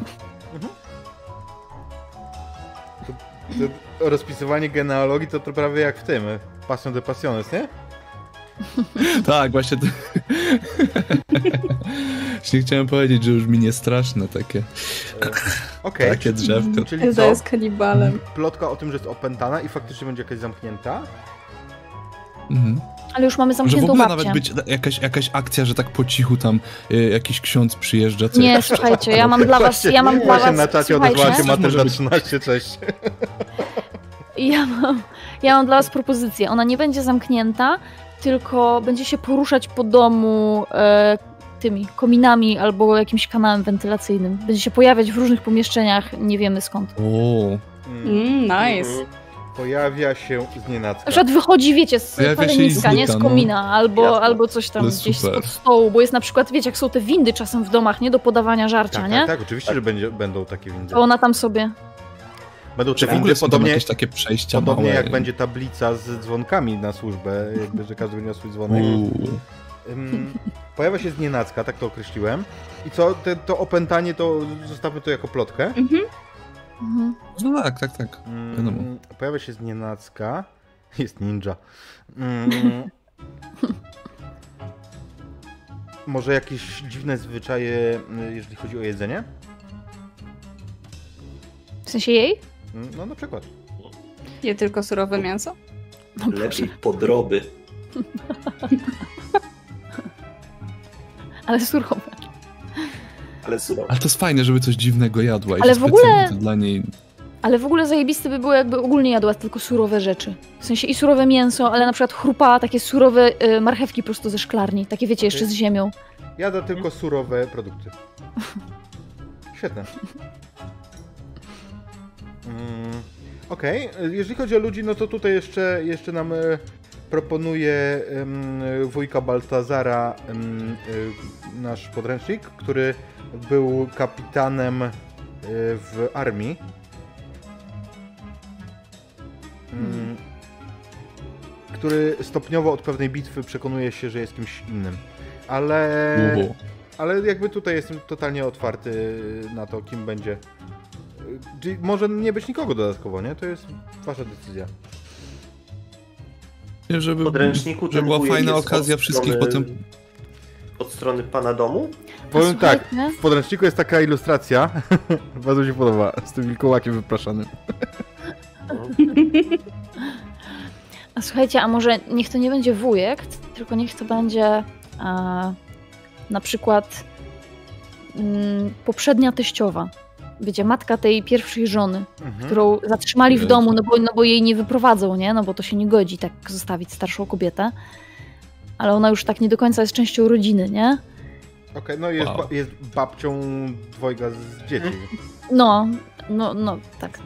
[SPEAKER 1] To rozpisywanie genealogii to, to prawie jak w tym. e, Passion de Passiones, nie?
[SPEAKER 3] Tak, właśnie to... Właśnie chciałem powiedzieć, że już mi nie straszne takie,
[SPEAKER 1] Okej.
[SPEAKER 3] takie drzewko.
[SPEAKER 1] Czyli
[SPEAKER 4] Elza jest kanibalem.
[SPEAKER 1] Plotka o tym, że jest opętana i faktycznie będzie jakaś zamknięta.
[SPEAKER 3] Mhm.
[SPEAKER 2] Ale już mamy
[SPEAKER 3] Może w
[SPEAKER 2] zamkniętą
[SPEAKER 3] ogóle
[SPEAKER 2] babcię.
[SPEAKER 3] nawet być jakaś, jakaś akcja, że tak po cichu tam y, jakiś ksiądz przyjeżdża. Co
[SPEAKER 2] Nie, słuchajcie, ja mam dla was, ja mam dla
[SPEAKER 1] Właśnie
[SPEAKER 2] was,
[SPEAKER 1] na czacie odezwała się
[SPEAKER 2] słuchajcie,
[SPEAKER 1] Matylda
[SPEAKER 3] Może
[SPEAKER 1] 13, cześć.
[SPEAKER 2] ja mam, ja mam dla was propozycję. Ona nie będzie zamknięta, tylko będzie się poruszać po domu e, tymi kominami albo jakimś kanałem wentylacyjnym. Będzie się pojawiać w różnych pomieszczeniach, nie wiemy skąd.
[SPEAKER 3] O,
[SPEAKER 1] Mm.
[SPEAKER 4] Mm, nice.
[SPEAKER 1] Pojawia się znienacka.
[SPEAKER 2] Na przykład wychodzi, wiecie, z paleniska, nie? Z
[SPEAKER 3] no.
[SPEAKER 2] komina, albo,
[SPEAKER 5] Jasne.
[SPEAKER 2] albo coś tam gdzieś
[SPEAKER 3] super.
[SPEAKER 2] spod stołu, bo jest na przykład, wiecie, jak są te windy czasem w domach, nie? Do podawania żarcia,
[SPEAKER 1] Tak,
[SPEAKER 2] nie?
[SPEAKER 1] tak, tak, oczywiście, że będzie, będą takie windy.
[SPEAKER 2] To ona tam sobie...
[SPEAKER 1] Będą te
[SPEAKER 3] czy w
[SPEAKER 1] windy podobnie,
[SPEAKER 3] jakieś takie przejścia
[SPEAKER 1] podobnie
[SPEAKER 3] małe?
[SPEAKER 1] jak będzie tablica z dzwonkami na służbę, jakby, że każdy będzie miał swój dzwonek. Ym, Pojawia się znienacka, tak to określiłem. I co, te, to opętanie, to zostawmy to jako plotkę.
[SPEAKER 4] Mhm.
[SPEAKER 2] Mhm.
[SPEAKER 3] No tak, tak, tak.
[SPEAKER 1] Mm. Pojawia się znienacka. Jest ninja. Mm. Może jakieś dziwne zwyczaje, y, jeżeli chodzi o jedzenie?
[SPEAKER 2] W sensie jej?
[SPEAKER 1] Mm, No na przykład.
[SPEAKER 4] Je tylko surowe mięso?
[SPEAKER 2] No.
[SPEAKER 5] Lepiej podroby.
[SPEAKER 2] Ale surowe.
[SPEAKER 5] Ale surowe.
[SPEAKER 3] Ale to jest fajne, żeby coś dziwnego jadła. i
[SPEAKER 2] Ale w ogóle-
[SPEAKER 3] to dla niej...
[SPEAKER 2] Ale w ogóle zajebiste by było, jakby ogólnie jadła tylko surowe rzeczy. W sensie i surowe mięso, ale na przykład chrupała takie surowe y, marchewki prosto ze szklarni. Takie wiecie, jeszcze z ziemią.
[SPEAKER 1] Jada tylko surowe produkty. Świetne. Mm, Okej, jeżeli chodzi o ludzi, no to tutaj jeszcze, jeszcze nam e, proponuje em, wujka Baltazara e, nasz podręcznik, który był kapitanem e, w armii. Mm, Który stopniowo od pewnej bitwy przekonuje się, że jest kimś innym. Ale,
[SPEAKER 3] Uhu.
[SPEAKER 1] ale jakby tutaj jestem totalnie otwarty na to, kim będzie. Czyli może nie być nikogo dodatkowo, nie? To jest wasza decyzja.
[SPEAKER 3] Nie, żeby, żeby była fajna okazja wszystkich
[SPEAKER 5] strony-
[SPEAKER 3] potem...
[SPEAKER 5] Od strony pana domu?
[SPEAKER 1] Powiem tak, w podręczniku jest taka ilustracja, bardzo mi się podoba, z tym wilkołakiem wypraszanym.
[SPEAKER 2] A słuchajcie, a może niech to nie będzie wujek, tylko niech to będzie a, na przykład mm, poprzednia teściowa. Wiecie, matka tej pierwszej żony,
[SPEAKER 1] Mhm.
[SPEAKER 2] którą zatrzymali w domu, no bo, no bo jej nie wyprowadzą, nie? No bo to się nie godzi tak zostawić starszą kobietę. Ale ona już tak nie do końca jest częścią rodziny, nie?
[SPEAKER 1] Okej, no jest,
[SPEAKER 3] Wow.
[SPEAKER 1] ba- jest babcią dwojga z dzieci.
[SPEAKER 2] No, no, no, tak.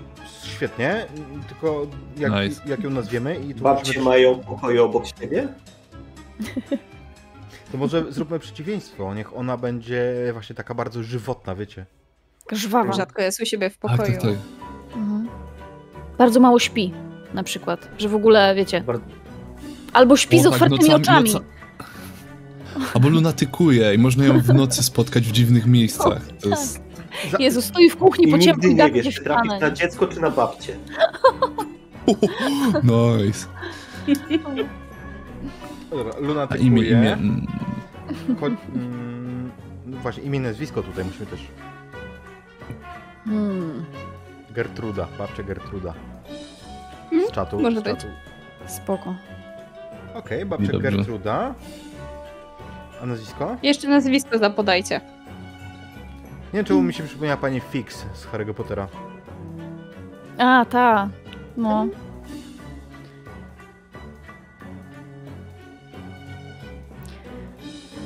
[SPEAKER 1] Świetnie, tylko jak,
[SPEAKER 3] Nice.
[SPEAKER 1] jak ją nazwiemy i tu
[SPEAKER 5] Babcie
[SPEAKER 1] musimy-
[SPEAKER 5] mają pokoje obok siebie?
[SPEAKER 1] To może zróbmy przeciwieństwo, niech ona będzie właśnie taka bardzo żywotna, wiecie.
[SPEAKER 2] Żwawa.
[SPEAKER 4] Rzadko jest u siebie w
[SPEAKER 3] Tak,
[SPEAKER 4] pokoju.
[SPEAKER 3] tak, tak.
[SPEAKER 2] Mhm. Bardzo mało śpi, na przykład. Że w ogóle, wiecie,
[SPEAKER 5] Bardzo-
[SPEAKER 2] albo śpi z
[SPEAKER 3] O, tak,
[SPEAKER 2] otwartymi
[SPEAKER 3] nocami-
[SPEAKER 2] oczami.
[SPEAKER 3] noca- Albo lunatykuje i można ją w nocy spotkać w dziwnych miejscach. To jest...
[SPEAKER 1] Za-
[SPEAKER 2] Jezu, stoi w kuchni
[SPEAKER 5] I
[SPEAKER 2] po
[SPEAKER 5] nigdy
[SPEAKER 2] ciemku i
[SPEAKER 5] nie wiesz, trafić na dziecko czy na babcię.
[SPEAKER 3] Nice.
[SPEAKER 1] Dobra,
[SPEAKER 3] A
[SPEAKER 1] lunatykuje.
[SPEAKER 3] imię, imię... mm,
[SPEAKER 1] Cho- mm, no właśnie, imię i nazwisko tutaj musimy też.
[SPEAKER 2] Hmm,
[SPEAKER 1] Gertruda, babcia Gertruda. Z czatu.
[SPEAKER 4] może
[SPEAKER 1] z
[SPEAKER 4] być.
[SPEAKER 1] czatu.
[SPEAKER 2] spoko.
[SPEAKER 1] Okej, babcia
[SPEAKER 3] Dobrze.
[SPEAKER 1] Gertruda. A nazwisko?
[SPEAKER 4] Jeszcze nazwisko zapodajcie.
[SPEAKER 1] Nie wiem, czemu mi się przypomniała pani Fix z Harry'ego Pottera.
[SPEAKER 2] A, ta. No.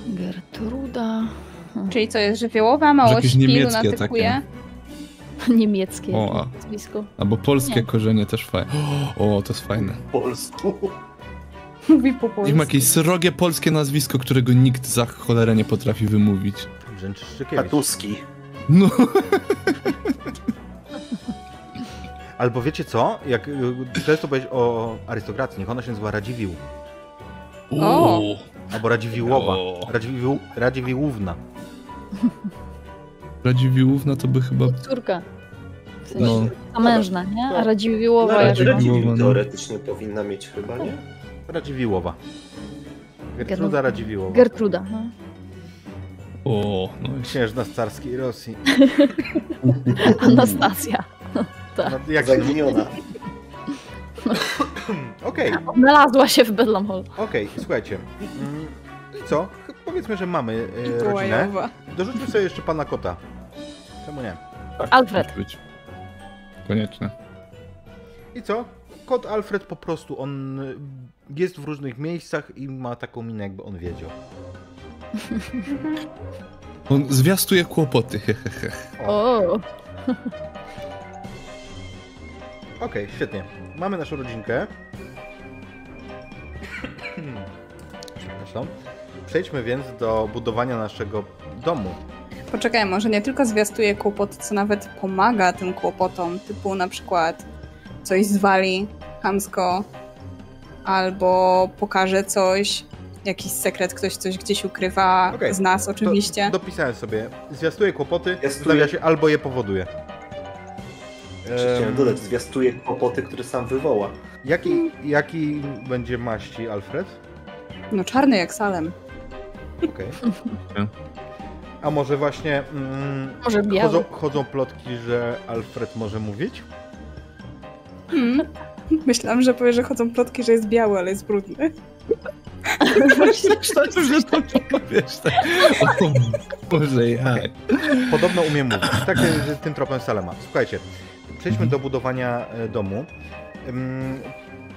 [SPEAKER 2] Gertruda.
[SPEAKER 4] Czyli co jest żywiołowa, mało
[SPEAKER 3] jakieś
[SPEAKER 4] śpi,
[SPEAKER 3] niemieckie
[SPEAKER 4] lunatykuje.
[SPEAKER 2] Niemieckie
[SPEAKER 3] O, a-
[SPEAKER 2] nazwisko.
[SPEAKER 3] Albo polskie
[SPEAKER 2] Nie.
[SPEAKER 3] korzenie też fajne. O, to jest fajne.
[SPEAKER 5] Po polsku.
[SPEAKER 4] Mówi po
[SPEAKER 3] I ma
[SPEAKER 4] polsku.
[SPEAKER 3] jakieś srogie polskie nazwisko, którego nikt za cholerę nie potrafi wymówić.
[SPEAKER 1] Brzęczyszczykiewicz.
[SPEAKER 5] Katuski.
[SPEAKER 3] No,
[SPEAKER 1] Albo wiecie co? Jak y, często powiedzieć o arystokracji, niech ona się nazywa Radziwił.
[SPEAKER 4] O!
[SPEAKER 1] Albo Radziwiłowa.
[SPEAKER 3] O.
[SPEAKER 1] Radziwił, Radziwiłówna.
[SPEAKER 3] Radziwiłówna to by chyba...
[SPEAKER 2] Córka. W sensie
[SPEAKER 3] No.
[SPEAKER 2] zamężna, nie? A Radziwiłłowa
[SPEAKER 5] No,
[SPEAKER 3] Radziwiłł-
[SPEAKER 5] Radziwiłł
[SPEAKER 3] Radziwiłłowa, no.
[SPEAKER 5] teoretycznie powinna mieć chyba, nie?
[SPEAKER 1] Radziwiłowa. Gertruda Radziwiłowa.
[SPEAKER 2] Gertruda. No.
[SPEAKER 3] O, no i
[SPEAKER 1] Księżna z carskiej Rosji.
[SPEAKER 2] Anastazja.
[SPEAKER 1] No, jak się...
[SPEAKER 5] Zaginiona.
[SPEAKER 1] Okej,
[SPEAKER 2] Odnalazła się w Bedlam Hall.
[SPEAKER 1] okej, słuchajcie. Mm, I co? Powiedzmy, że mamy e, rodzinę. Dorzućmy sobie jeszcze pana kota. Czemu nie?
[SPEAKER 2] Alfred.
[SPEAKER 3] być. Konieczne.
[SPEAKER 1] I co? Kot Alfred po prostu, on y, jest w różnych miejscach i ma taką minę, jakby on wiedział.
[SPEAKER 3] On zwiastuje kłopoty.
[SPEAKER 2] O,
[SPEAKER 1] Okej, świetnie. Mamy naszą rodzinkę. Przepraszam. Przejdźmy więc do budowania naszego domu.
[SPEAKER 4] Poczekaj, może nie tylko zwiastuje kłopot, co nawet pomaga tym kłopotom, typu na przykład coś zwali chamsko, albo pokaże coś, jakiś sekret, ktoś coś gdzieś ukrywa
[SPEAKER 1] Okej,
[SPEAKER 4] z nas oczywiście.
[SPEAKER 1] Do, dopisałem sobie. Zwiastuje kłopoty,
[SPEAKER 5] Zwiastuje-
[SPEAKER 1] stawia się albo je powoduje.
[SPEAKER 5] Jeszcze chciałem
[SPEAKER 1] Em,
[SPEAKER 5] dodać, zwiastuje kłopoty, które sam wywoła.
[SPEAKER 1] Jaki, jaki będzie maści Alfred?
[SPEAKER 4] No czarny jak Salem.
[SPEAKER 1] Okej. A może właśnie mm,
[SPEAKER 2] może biały.
[SPEAKER 1] chodzą, chodzą plotki, że Alfred może mówić?
[SPEAKER 4] Hmm. Myślałam, że powie, że chodzą plotki, że jest biały, ale jest brudny.
[SPEAKER 3] Myślałem, że to wiesz, tak. O Boże, jak.
[SPEAKER 1] Podobno umie mówić. Tak, że tym tropem Salema. Słuchajcie, przejdźmy do budowania e, domu.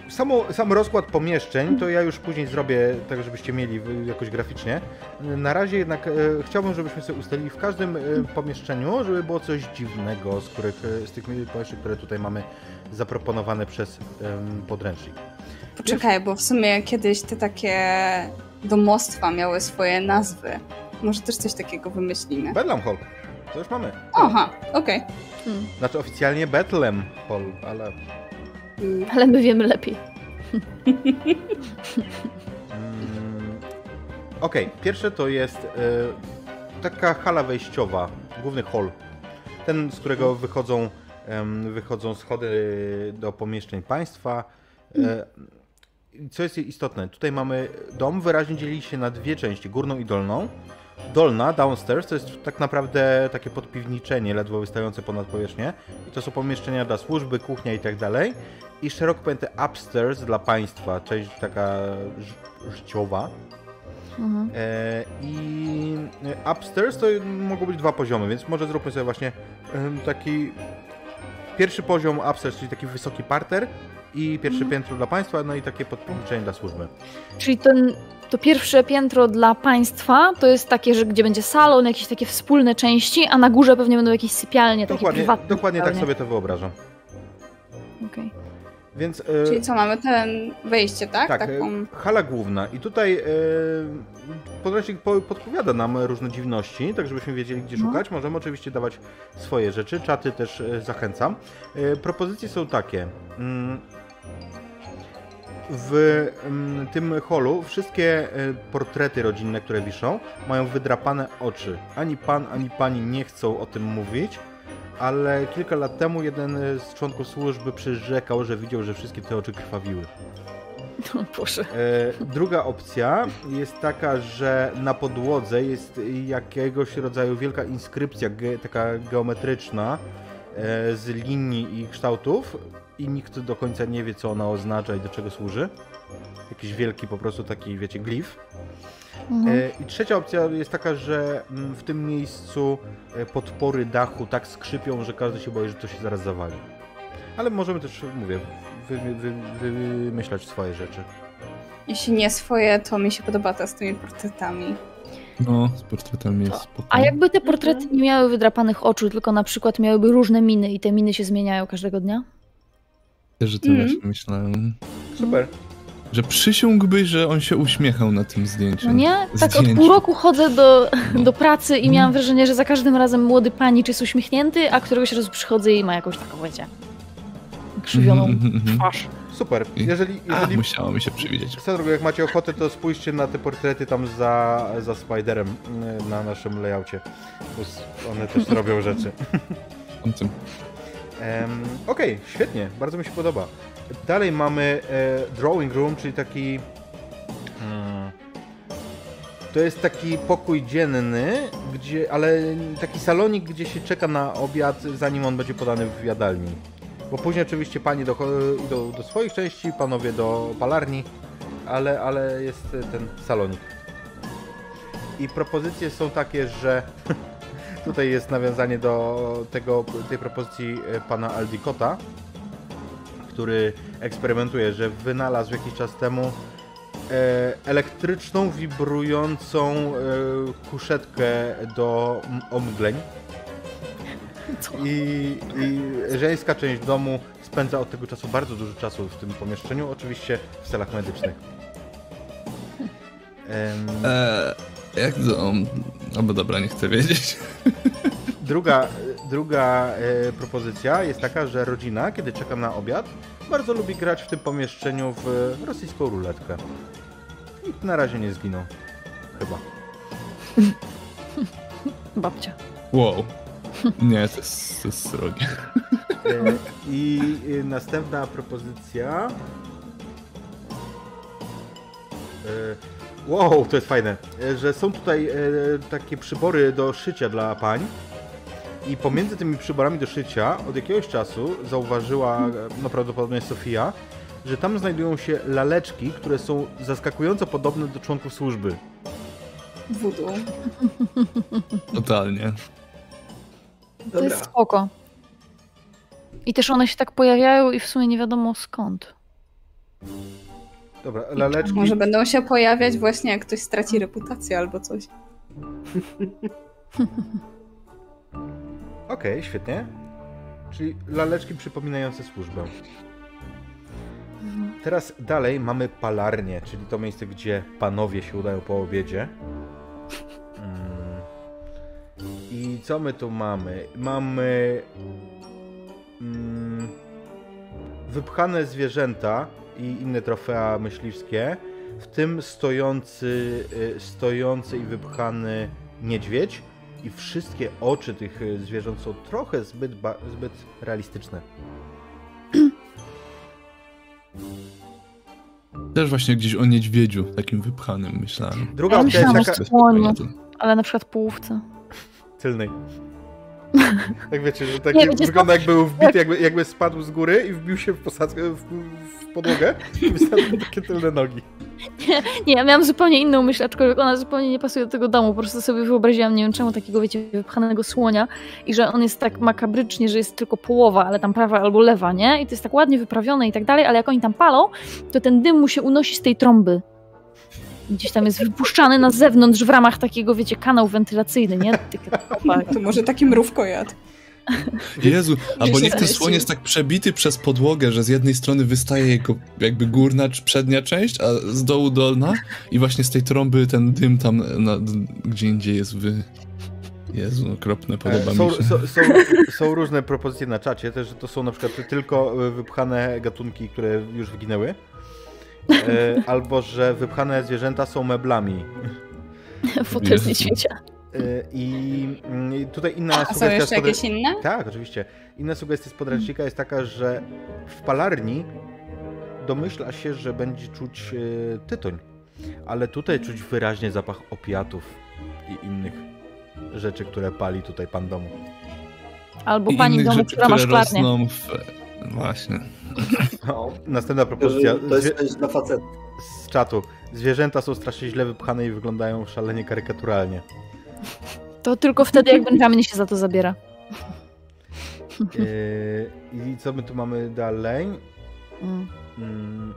[SPEAKER 1] Samo, sam rozkład pomieszczeń to ja już później zrobię, tak żebyście mieli jakoś graficznie. Na razie jednak e, chciałbym, żebyśmy sobie ustalili w każdym e, pomieszczeniu, żeby było coś dziwnego z, których, e, z tych pomieszczeń, które tutaj mamy zaproponowane przez em, podręcznik.
[SPEAKER 4] Poczekaj, bo w sumie kiedyś te takie domostwa miały swoje nazwy. Może też coś takiego wymyślimy.
[SPEAKER 1] Bedlam Hall. To już mamy.
[SPEAKER 4] Aha, okej.
[SPEAKER 2] Hmm.
[SPEAKER 1] Znaczy oficjalnie Bethlehem Hall, ale
[SPEAKER 4] Mm.
[SPEAKER 2] Ale my wiemy lepiej.
[SPEAKER 1] Mm, Okej, pierwsze to jest e, taka hala wejściowa, główny hall. Ten, z którego wychodzą, wychodzą schody do pomieszczeń państwa. E, i co jest istotne, tutaj mamy dom, wyraźnie dzieli się na dwie części, górną i dolną. Dolna, downstairs, to jest tak naprawdę takie podpiwniczenie, ledwo wystające ponad powierzchnię. I to są pomieszczenia dla służby, kuchnia i tak dalej. I szeroko pojęte upstairs dla państwa, część taka życiowa.
[SPEAKER 2] Mhm.
[SPEAKER 1] E, I upstairs to mogą być dwa poziomy, więc może zróbmy sobie właśnie taki pierwszy poziom upstairs, czyli taki wysoki parter i pierwsze piętro dla państwa, no i takie podpiwniczenie dla służby.
[SPEAKER 2] Czyli ten, to pierwsze piętro dla państwa to jest takie, że gdzie będzie salon, jakieś takie wspólne części, a na górze pewnie będą jakieś sypialnie, takie
[SPEAKER 1] Dokładnie,
[SPEAKER 2] prywatne
[SPEAKER 1] dokładnie tak sobie to wyobrażam. Więc e,
[SPEAKER 4] Czyli co, mamy ten wejście, tak?
[SPEAKER 1] Tak,
[SPEAKER 4] Taką...
[SPEAKER 1] e, hala główna i tutaj e, podręcznik po, podpowiada nam różne dziwności, tak żebyśmy wiedzieli gdzie
[SPEAKER 2] No.
[SPEAKER 1] szukać. Możemy oczywiście dawać swoje rzeczy, czaty też e, zachęcam. E, propozycje są takie. Mm, w mm, tym holu wszystkie e, portrety rodzinne, które wiszą, mają wydrapane oczy. Ani pan, ani pani nie chcą o tym mówić, ale kilka lat temu jeden e, z członków służby przyrzekał, że widział, że wszystkie te oczy krwawiły.
[SPEAKER 2] O Boże.
[SPEAKER 1] E, druga opcja jest taka, że na podłodze jest jakiegoś rodzaju wielka inskrypcja, ge, taka geometryczna e, z linii i kształtów i nikt do końca nie wie, co ona oznacza i do czego służy. Jakiś wielki po prostu taki, wiecie, glif.
[SPEAKER 2] Mhm.
[SPEAKER 1] E, I trzecia opcja jest taka, że mm, w tym miejscu e, podpory dachu tak skrzypią, że każdy się boi, że to się zaraz zawali. Ale możemy też, mówię, wy, wy, wy, wymyślać swoje rzeczy.
[SPEAKER 4] Jeśli nie swoje, to mi się podoba ta z tymi portretami.
[SPEAKER 3] No, z portretami jest spoko.
[SPEAKER 2] A jakby te portrety nie miały wydrapanych oczu, tylko na przykład miałyby różne miny i te miny się zmieniają każdego dnia?
[SPEAKER 3] Też o tym
[SPEAKER 4] Mhm.
[SPEAKER 3] właśnie myślałem.
[SPEAKER 1] Super.
[SPEAKER 3] Że przysiągłbyś, że on się uśmiechał na tym zdjęciu.
[SPEAKER 2] No nie? Tak od pół roku chodzę do,
[SPEAKER 3] No.
[SPEAKER 2] do pracy i miałam wrażenie, że za każdym razem młody panicz jest uśmiechnięty, a któregoś razu przychodzę i ma jakąś taką, wiecie, krzywioną
[SPEAKER 3] Mhm, mhm.
[SPEAKER 2] twarz.
[SPEAKER 1] Super.
[SPEAKER 3] I-
[SPEAKER 1] Jeżeli,
[SPEAKER 3] A,
[SPEAKER 1] jeżeli
[SPEAKER 3] musiało mi się przewidzieć.
[SPEAKER 1] Drogą, jak macie ochotę, to spójrzcie na te portrety tam za, za Spiderem y, na naszym layoutie. One też robią rzeczy. Okej, świetnie, bardzo mi się podoba. Dalej mamy e, drawing room, czyli taki. mm, to jest taki pokój dzienny, gdzie, ale taki salonik, gdzie się czeka na obiad, zanim on będzie podany w jadalni. Bo później oczywiście docho- idą do swoich części, panowie do palarni, ale, ale jest e, ten salonik. I propozycje są takie, że Tutaj jest nawiązanie do tego, tej propozycji e, pana Aldicota, który eksperymentuje, że wynalazł jakiś czas temu e, elektryczną, wibrującą e, kuszetkę do omdleń.
[SPEAKER 2] Co?
[SPEAKER 1] I, I żeńska część domu spędza od tego czasu bardzo dużo czasu w tym pomieszczeniu, oczywiście w celach medycznych. Em,
[SPEAKER 3] Eee, jak to... Albo dobra, nie chcę wiedzieć.
[SPEAKER 1] Druga, druga e, propozycja jest taka, że rodzina, kiedy czeka na obiad, bardzo lubi grać w tym pomieszczeniu w rosyjską ruletkę. Nikt na razie nie zginął. Chyba.
[SPEAKER 2] Babcia.
[SPEAKER 3] Wow. Nie, to jest, to jest srogie.
[SPEAKER 1] E, I e, następna propozycja. Wow, to jest fajne, że są tutaj takie przybory do szycia dla pań. I pomiędzy tymi przyborami do szycia od jakiegoś czasu zauważyła, no prawdopodobnie Sofia, że tam znajdują się laleczki, które są zaskakująco podobne do członków służby.
[SPEAKER 4] Voodoo.
[SPEAKER 3] Totalnie.
[SPEAKER 2] To
[SPEAKER 5] Dobra.
[SPEAKER 2] jest spoko. I też one się tak pojawiają i w sumie nie wiadomo skąd.
[SPEAKER 1] Dobra, laleczki.
[SPEAKER 4] Może będą się pojawiać właśnie jak ktoś straci reputację albo coś.
[SPEAKER 1] Okej, świetnie. Czyli laleczki przypominające służbę. Teraz dalej mamy palarnię, czyli to miejsce, gdzie panowie się udają po obiedzie. Mm. I co my tu mamy? Mamy mm, wypchane zwierzęta i inne trofea myśliwskie, w tym stojący, y, stojący i wypchany niedźwiedź. I wszystkie oczy tych y, zwierząt są trochę zbyt, ba- zbyt realistyczne.
[SPEAKER 3] Też właśnie gdzieś o niedźwiedziu, takim wypchanym myślałem.
[SPEAKER 1] Druga
[SPEAKER 2] Ja
[SPEAKER 1] opcja jest taka...
[SPEAKER 2] Słoniu. Ale na przykład połówce.
[SPEAKER 1] tylnej. Tak wiecie, że tak
[SPEAKER 2] Nie,
[SPEAKER 1] wygląda jakby był wbity, jakby, jakby spadł z góry i wbił się w posadzkę, w, w podłogę i wystąpiły takie tylne nogi.
[SPEAKER 2] Nie, ja miałam zupełnie inną myśl, aczkolwiek ona zupełnie nie pasuje do tego domu. Po prostu sobie wyobraziłam, nie wiem czemu, takiego, wiecie, wypchanego słonia i że on jest tak makabrycznie, że jest tylko połowa, ale tam prawa albo lewa, nie? I to jest tak ładnie wyprawione i tak dalej, ale jak oni tam palą, to ten dym mu się unosi z tej trąby. Gdzieś tam jest wypuszczany na zewnątrz w ramach takiego, wiecie, kanał wentylacyjny, nie? Takie-
[SPEAKER 4] To może taki mrówko jadł.
[SPEAKER 3] Jezu, albo niech ten słoń jest tak przebity przez podłogę, że z jednej strony wystaje jego jakby górna czy przednia część, a z dołu dolna i właśnie z tej trąby ten dym tam na, gdzie indziej jest wy... Jezu, okropne, podoba
[SPEAKER 1] E, Są,
[SPEAKER 3] mi się.
[SPEAKER 1] są, są, są różne propozycje na czacie, też że to są na przykład tylko e, wypchane gatunki, które już wyginęły. E, albo że wypchane zwierzęta są meblami.
[SPEAKER 2] Fotel z
[SPEAKER 3] Jezu.
[SPEAKER 1] I mm, i tutaj inna
[SPEAKER 4] A są
[SPEAKER 1] sugestia
[SPEAKER 4] jeszcze
[SPEAKER 1] z podrę-
[SPEAKER 4] jakieś inne?
[SPEAKER 1] Tak, oczywiście. Inna sugestia z podręcznika jest taka, że w palarni domyśla się, że będzie czuć e, tytoń, ale tutaj czuć wyraźnie zapach opiatów i innych rzeczy, które pali tutaj pan domu.
[SPEAKER 2] Albo
[SPEAKER 3] I
[SPEAKER 2] pani
[SPEAKER 3] innych
[SPEAKER 2] domu,
[SPEAKER 3] rzeczy,
[SPEAKER 2] która ma
[SPEAKER 3] które
[SPEAKER 2] szklarnię.
[SPEAKER 3] w... Właśnie.
[SPEAKER 5] No,
[SPEAKER 1] Następna propozycja
[SPEAKER 5] to jest dla facetów.
[SPEAKER 1] z czatu. Zwierzęta są strasznie źle wypchane i wyglądają szalenie karykaturalnie.
[SPEAKER 2] To tylko wtedy, jak Benjamin się za to zabiera.
[SPEAKER 1] Yy, I co my tu mamy dalej?
[SPEAKER 2] Mm.
[SPEAKER 1] Mm,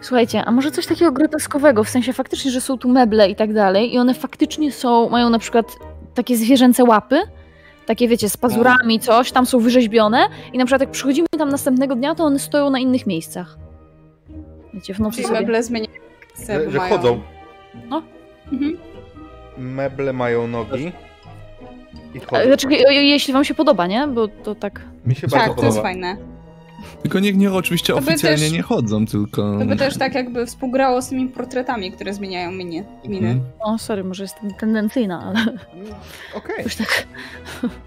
[SPEAKER 2] Słuchajcie, a może coś takiego groteskowego, w sensie faktycznie, że są tu meble i tak dalej i one faktycznie są, mają na przykład takie zwierzęce łapy, takie wiecie, z pazurami, coś, tam są wyrzeźbione i na przykład jak przychodzimy tam następnego dnia, to one stoją na innych miejscach. Wiecie, w nocy
[SPEAKER 4] Czyli
[SPEAKER 2] sobie.
[SPEAKER 4] meble zmieniają
[SPEAKER 1] że, że
[SPEAKER 4] mają...
[SPEAKER 1] chodzą.
[SPEAKER 4] Mhm.
[SPEAKER 1] Meble mają nogi. I chodzą.
[SPEAKER 2] Znaczy, e, jeśli wam się podoba, nie? Bo to tak...
[SPEAKER 1] Mi się
[SPEAKER 4] Tak,
[SPEAKER 1] bardzo
[SPEAKER 4] to jest
[SPEAKER 1] podoba.
[SPEAKER 4] fajne.
[SPEAKER 3] Tylko niech nie oczywiście
[SPEAKER 4] To
[SPEAKER 3] oficjalnie
[SPEAKER 4] też-
[SPEAKER 3] nie chodzą, tylko...
[SPEAKER 4] To by też tak jakby współgrało z tymi portretami, które zmieniają minie, miny.
[SPEAKER 3] Mhm.
[SPEAKER 2] O, sorry, może jestem tendencyjna, ale
[SPEAKER 1] Mm, Okej.
[SPEAKER 2] już tak...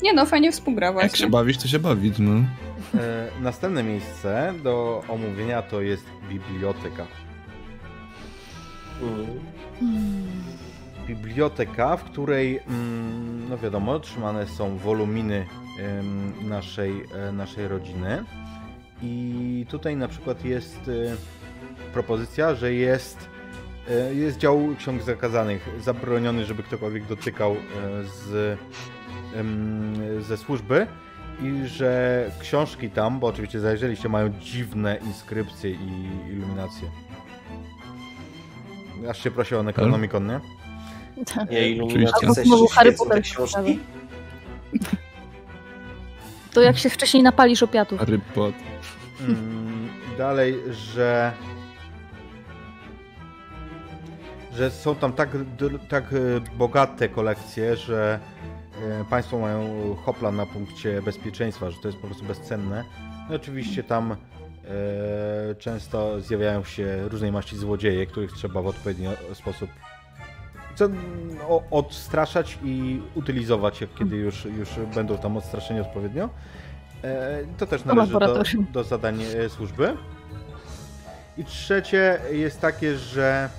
[SPEAKER 4] Nie no, fajnie współgra
[SPEAKER 3] Jak się bawić, to się bawić, no.
[SPEAKER 1] E, Następne miejsce do omówienia to jest biblioteka.
[SPEAKER 5] Mm.
[SPEAKER 1] Biblioteka, w której, mm, no wiadomo, trzymane są woluminy naszej, e, naszej rodziny. I tutaj na przykład jest e, propozycja, że jest, e, jest dział ksiąg zakazanych, zabroniony, żeby ktokolwiek dotykał z, ze służby. I że książki tam, bo oczywiście zajrzeliście, mają dziwne inskrypcje i iluminacje. Aż się prosi o Necronomicon, nie?
[SPEAKER 5] Nie, w sensie,
[SPEAKER 2] Znowu Harry Potter
[SPEAKER 5] książki.
[SPEAKER 2] To jak się wcześniej napalisz opiatów.
[SPEAKER 3] Harry Potter.
[SPEAKER 1] Mm, dalej, że że są tam tak, tak e, bogate kolekcje, że e, państwo mają hopla na punkcie bezpieczeństwa, że to jest po prostu bezcenne. No i oczywiście tam często zjawiają się różnej maści złodzieje, których trzeba w odpowiedni sposób co, o, odstraszać i utylizować, jak kiedy już, już będą tam odstraszeni odpowiednio. E, To też należy do, do zadań e, służby. I trzecie jest takie, że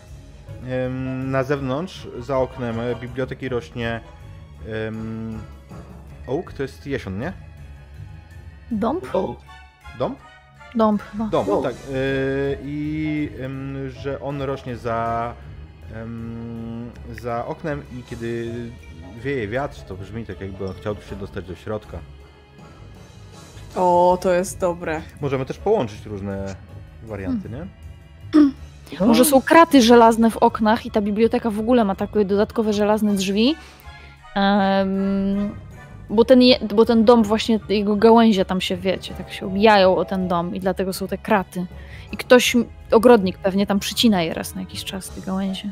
[SPEAKER 1] na zewnątrz, za oknem e, biblioteki rośnie oak, to jest jesion, nie?
[SPEAKER 2] Dąb?
[SPEAKER 1] Dom?
[SPEAKER 2] Dąb chyba.
[SPEAKER 1] Dom,
[SPEAKER 5] Dom.
[SPEAKER 1] tak. y, I że on rośnie za, za oknem i kiedy wieje wiatr, to brzmi tak jakby on chciał się dostać do środka.
[SPEAKER 4] O, to jest dobre.
[SPEAKER 1] Możemy też połączyć różne warianty, nie?
[SPEAKER 2] Może są kraty żelazne w oknach i ta biblioteka w ogóle ma takie dodatkowe żelazne drzwi. Bo, ten je, bo ten dom właśnie, jego gałęzie tam się, wiecie, tak się obijają o ten dom i dlatego są te kraty. I ktoś, ogrodnik pewnie tam przycina je raz na jakiś czas, te gałęzie.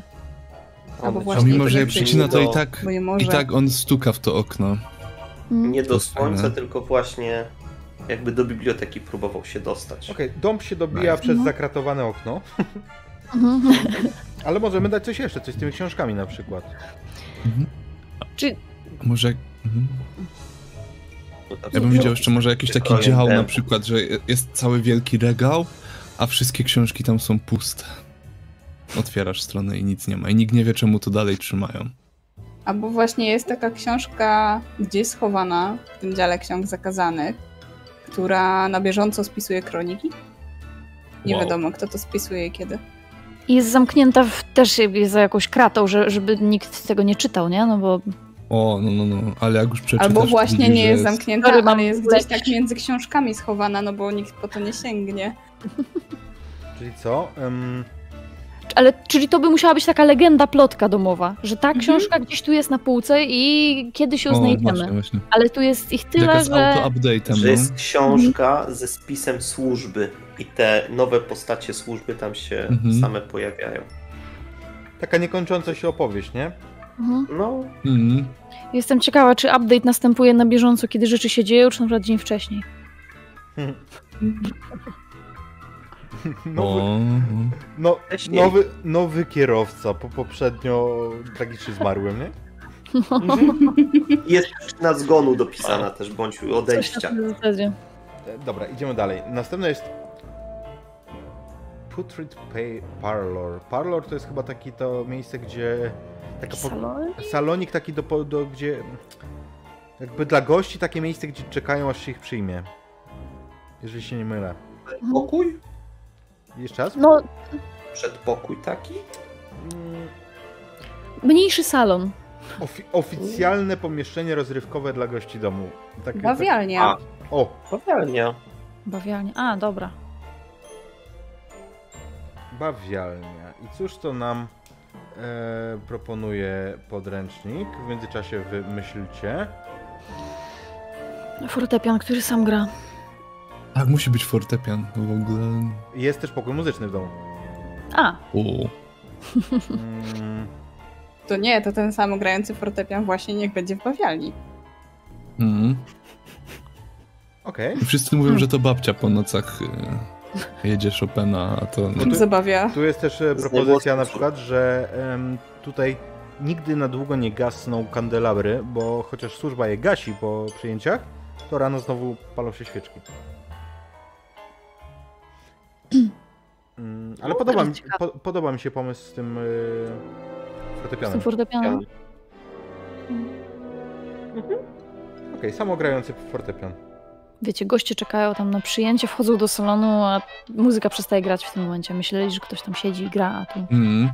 [SPEAKER 4] Albo
[SPEAKER 3] A mimo, że je przycina, to i tak, i tak on stuka w to okno.
[SPEAKER 2] Mm.
[SPEAKER 5] Nie do słońca, tylko właśnie jakby do biblioteki próbował się dostać.
[SPEAKER 1] Okej, dom się dobija
[SPEAKER 3] Nice.
[SPEAKER 1] przez
[SPEAKER 2] No.
[SPEAKER 1] zakratowane okno,
[SPEAKER 2] Mhm.
[SPEAKER 1] ale możemy dać coś jeszcze, coś z tymi książkami na przykład.
[SPEAKER 3] Mhm.
[SPEAKER 2] Czy
[SPEAKER 3] Może... Mhm. Ja bym widział jeszcze może jakiś taki dział na przykład, że jest cały wielki regał, a wszystkie książki tam są puste. Otwierasz stronę i nic nie ma. I nikt nie wie, czemu to dalej trzymają.
[SPEAKER 4] Albo właśnie jest taka książka gdzieś schowana w tym dziale ksiąg zakazanych, która na bieżąco spisuje kroniki. Nie
[SPEAKER 3] Wow.
[SPEAKER 4] wiadomo, kto to spisuje i kiedy.
[SPEAKER 2] jest zamknięta w, też za jakąś kratą, że, żeby nikt tego nie czytał, nie? No bo
[SPEAKER 3] O, no, no, no, ale jak już przeczytasz...
[SPEAKER 4] Albo właśnie
[SPEAKER 3] widzisz,
[SPEAKER 4] nie jest zamknięta,
[SPEAKER 2] Sorry, mam
[SPEAKER 4] ale jest gdzieś tak między książkami schowana, no bo nikt po to nie sięgnie.
[SPEAKER 1] Czyli co? Em,
[SPEAKER 2] Ale czyli to by musiała być taka legenda plotka domowa, że ta
[SPEAKER 4] Mhm.
[SPEAKER 2] książka gdzieś tu jest na półce i kiedyś ją
[SPEAKER 3] O,
[SPEAKER 2] znajdziemy.
[SPEAKER 3] właśnie, właśnie.
[SPEAKER 2] Ale tu jest ich tyle,
[SPEAKER 3] Taka z
[SPEAKER 2] że.
[SPEAKER 3] auto-update'em,
[SPEAKER 5] Że jest
[SPEAKER 3] no.
[SPEAKER 5] książka ze spisem służby i te nowe postacie służby tam się
[SPEAKER 3] Mhm.
[SPEAKER 5] same pojawiają.
[SPEAKER 1] taka niekończąca się opowieść, nie?
[SPEAKER 2] Mhm.
[SPEAKER 5] No,
[SPEAKER 3] Mhm.
[SPEAKER 2] Jestem ciekawa, czy update następuje na bieżąco, kiedy rzeczy się dzieją, czy na przykład dzień wcześniej.
[SPEAKER 1] Nowy, no,
[SPEAKER 5] Wcześniej.
[SPEAKER 1] nowy, nowy kierowca, po poprzednio tragicznie zmarłym, nie?
[SPEAKER 5] jest przyczyna zgonu dopisana też, bądź
[SPEAKER 2] na
[SPEAKER 5] odejścia.
[SPEAKER 1] E, Dobra, idziemy dalej. Następne jest Putrid Pay Parlor. Parlor to jest chyba taki to miejsce, gdzie taka po...
[SPEAKER 2] Salon?
[SPEAKER 1] salonik taki do, do gdzie jakby dla gości takie miejsce, gdzie czekają aż się ich przyjmie. Jeżeli się nie mylę.
[SPEAKER 5] Pokój?
[SPEAKER 1] Jeszcze raz?
[SPEAKER 2] No,
[SPEAKER 5] Przedpokój taki?
[SPEAKER 1] Mm,
[SPEAKER 2] mniejszy salon.
[SPEAKER 1] Ofi- oficjalne pomieszczenie rozrywkowe dla gości domu. Takie,
[SPEAKER 4] Bawialnia.
[SPEAKER 5] A,
[SPEAKER 1] Tak, o,
[SPEAKER 5] bawialnia.
[SPEAKER 2] Bawialnia. A, dobra.
[SPEAKER 1] bawialnia. I cóż to nam e, proponuje podręcznik? W międzyczasie wy myślcie.
[SPEAKER 2] Fortepian, który sam gra.
[SPEAKER 3] Tak, musi być fortepian w ogóle.
[SPEAKER 1] Jest też pokój muzyczny w domu.
[SPEAKER 2] A,
[SPEAKER 3] O,
[SPEAKER 1] Mm,
[SPEAKER 4] To nie, to ten sam grający fortepian właśnie niech będzie w bawialni.
[SPEAKER 3] Mhm.
[SPEAKER 1] Okej.
[SPEAKER 3] I Wszyscy mówią, że to babcia po nocach e, jedzie Chopina, a to...
[SPEAKER 1] tu-
[SPEAKER 4] Zabawia.
[SPEAKER 1] Tu jest też e, propozycja na przykład, że em, tutaj nigdy na długo nie gasną kandelabry, bo chociaż służba je gasi po przyjęciach, to rano znowu palą się świeczki. Mm, Ale
[SPEAKER 2] No,
[SPEAKER 1] podoba mi, po, podoba mi się pomysł z tym yy,
[SPEAKER 2] Z
[SPEAKER 1] fortepianem.
[SPEAKER 2] tym fortepianem.
[SPEAKER 1] Okej, samogrający fortepian.
[SPEAKER 2] Wiecie, goście czekają tam na przyjęcie, wchodzą do salonu, a muzyka przestaje grać w tym momencie. Myśleli, że ktoś tam siedzi i gra, a tu...
[SPEAKER 3] Mhm.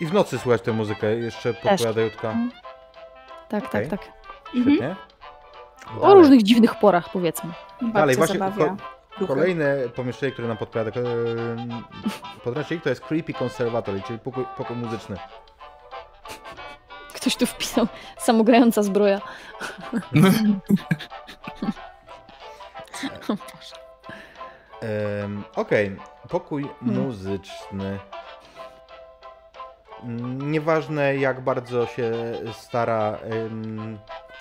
[SPEAKER 1] I w nocy słychać tę muzykę, jeszcze podpowiada Jutka.
[SPEAKER 2] Mhm. Tak,
[SPEAKER 1] Okej.
[SPEAKER 2] tak, tak.
[SPEAKER 1] Świetnie.
[SPEAKER 2] O
[SPEAKER 1] Dalej.
[SPEAKER 2] różnych dziwnych porach, powiedzmy.
[SPEAKER 1] Dalej, właśnie ko- kolejne pomieszczenie, które nam podpowiada em, podręcznik, to jest Creepy Conservatory, czyli pokój, pokój muzyczny.
[SPEAKER 2] Ktoś tu wpisał samogrająca zbroja. O.
[SPEAKER 1] Em, Okej, pokój
[SPEAKER 2] Hmm.
[SPEAKER 1] muzyczny. Nieważne jak bardzo się stara em,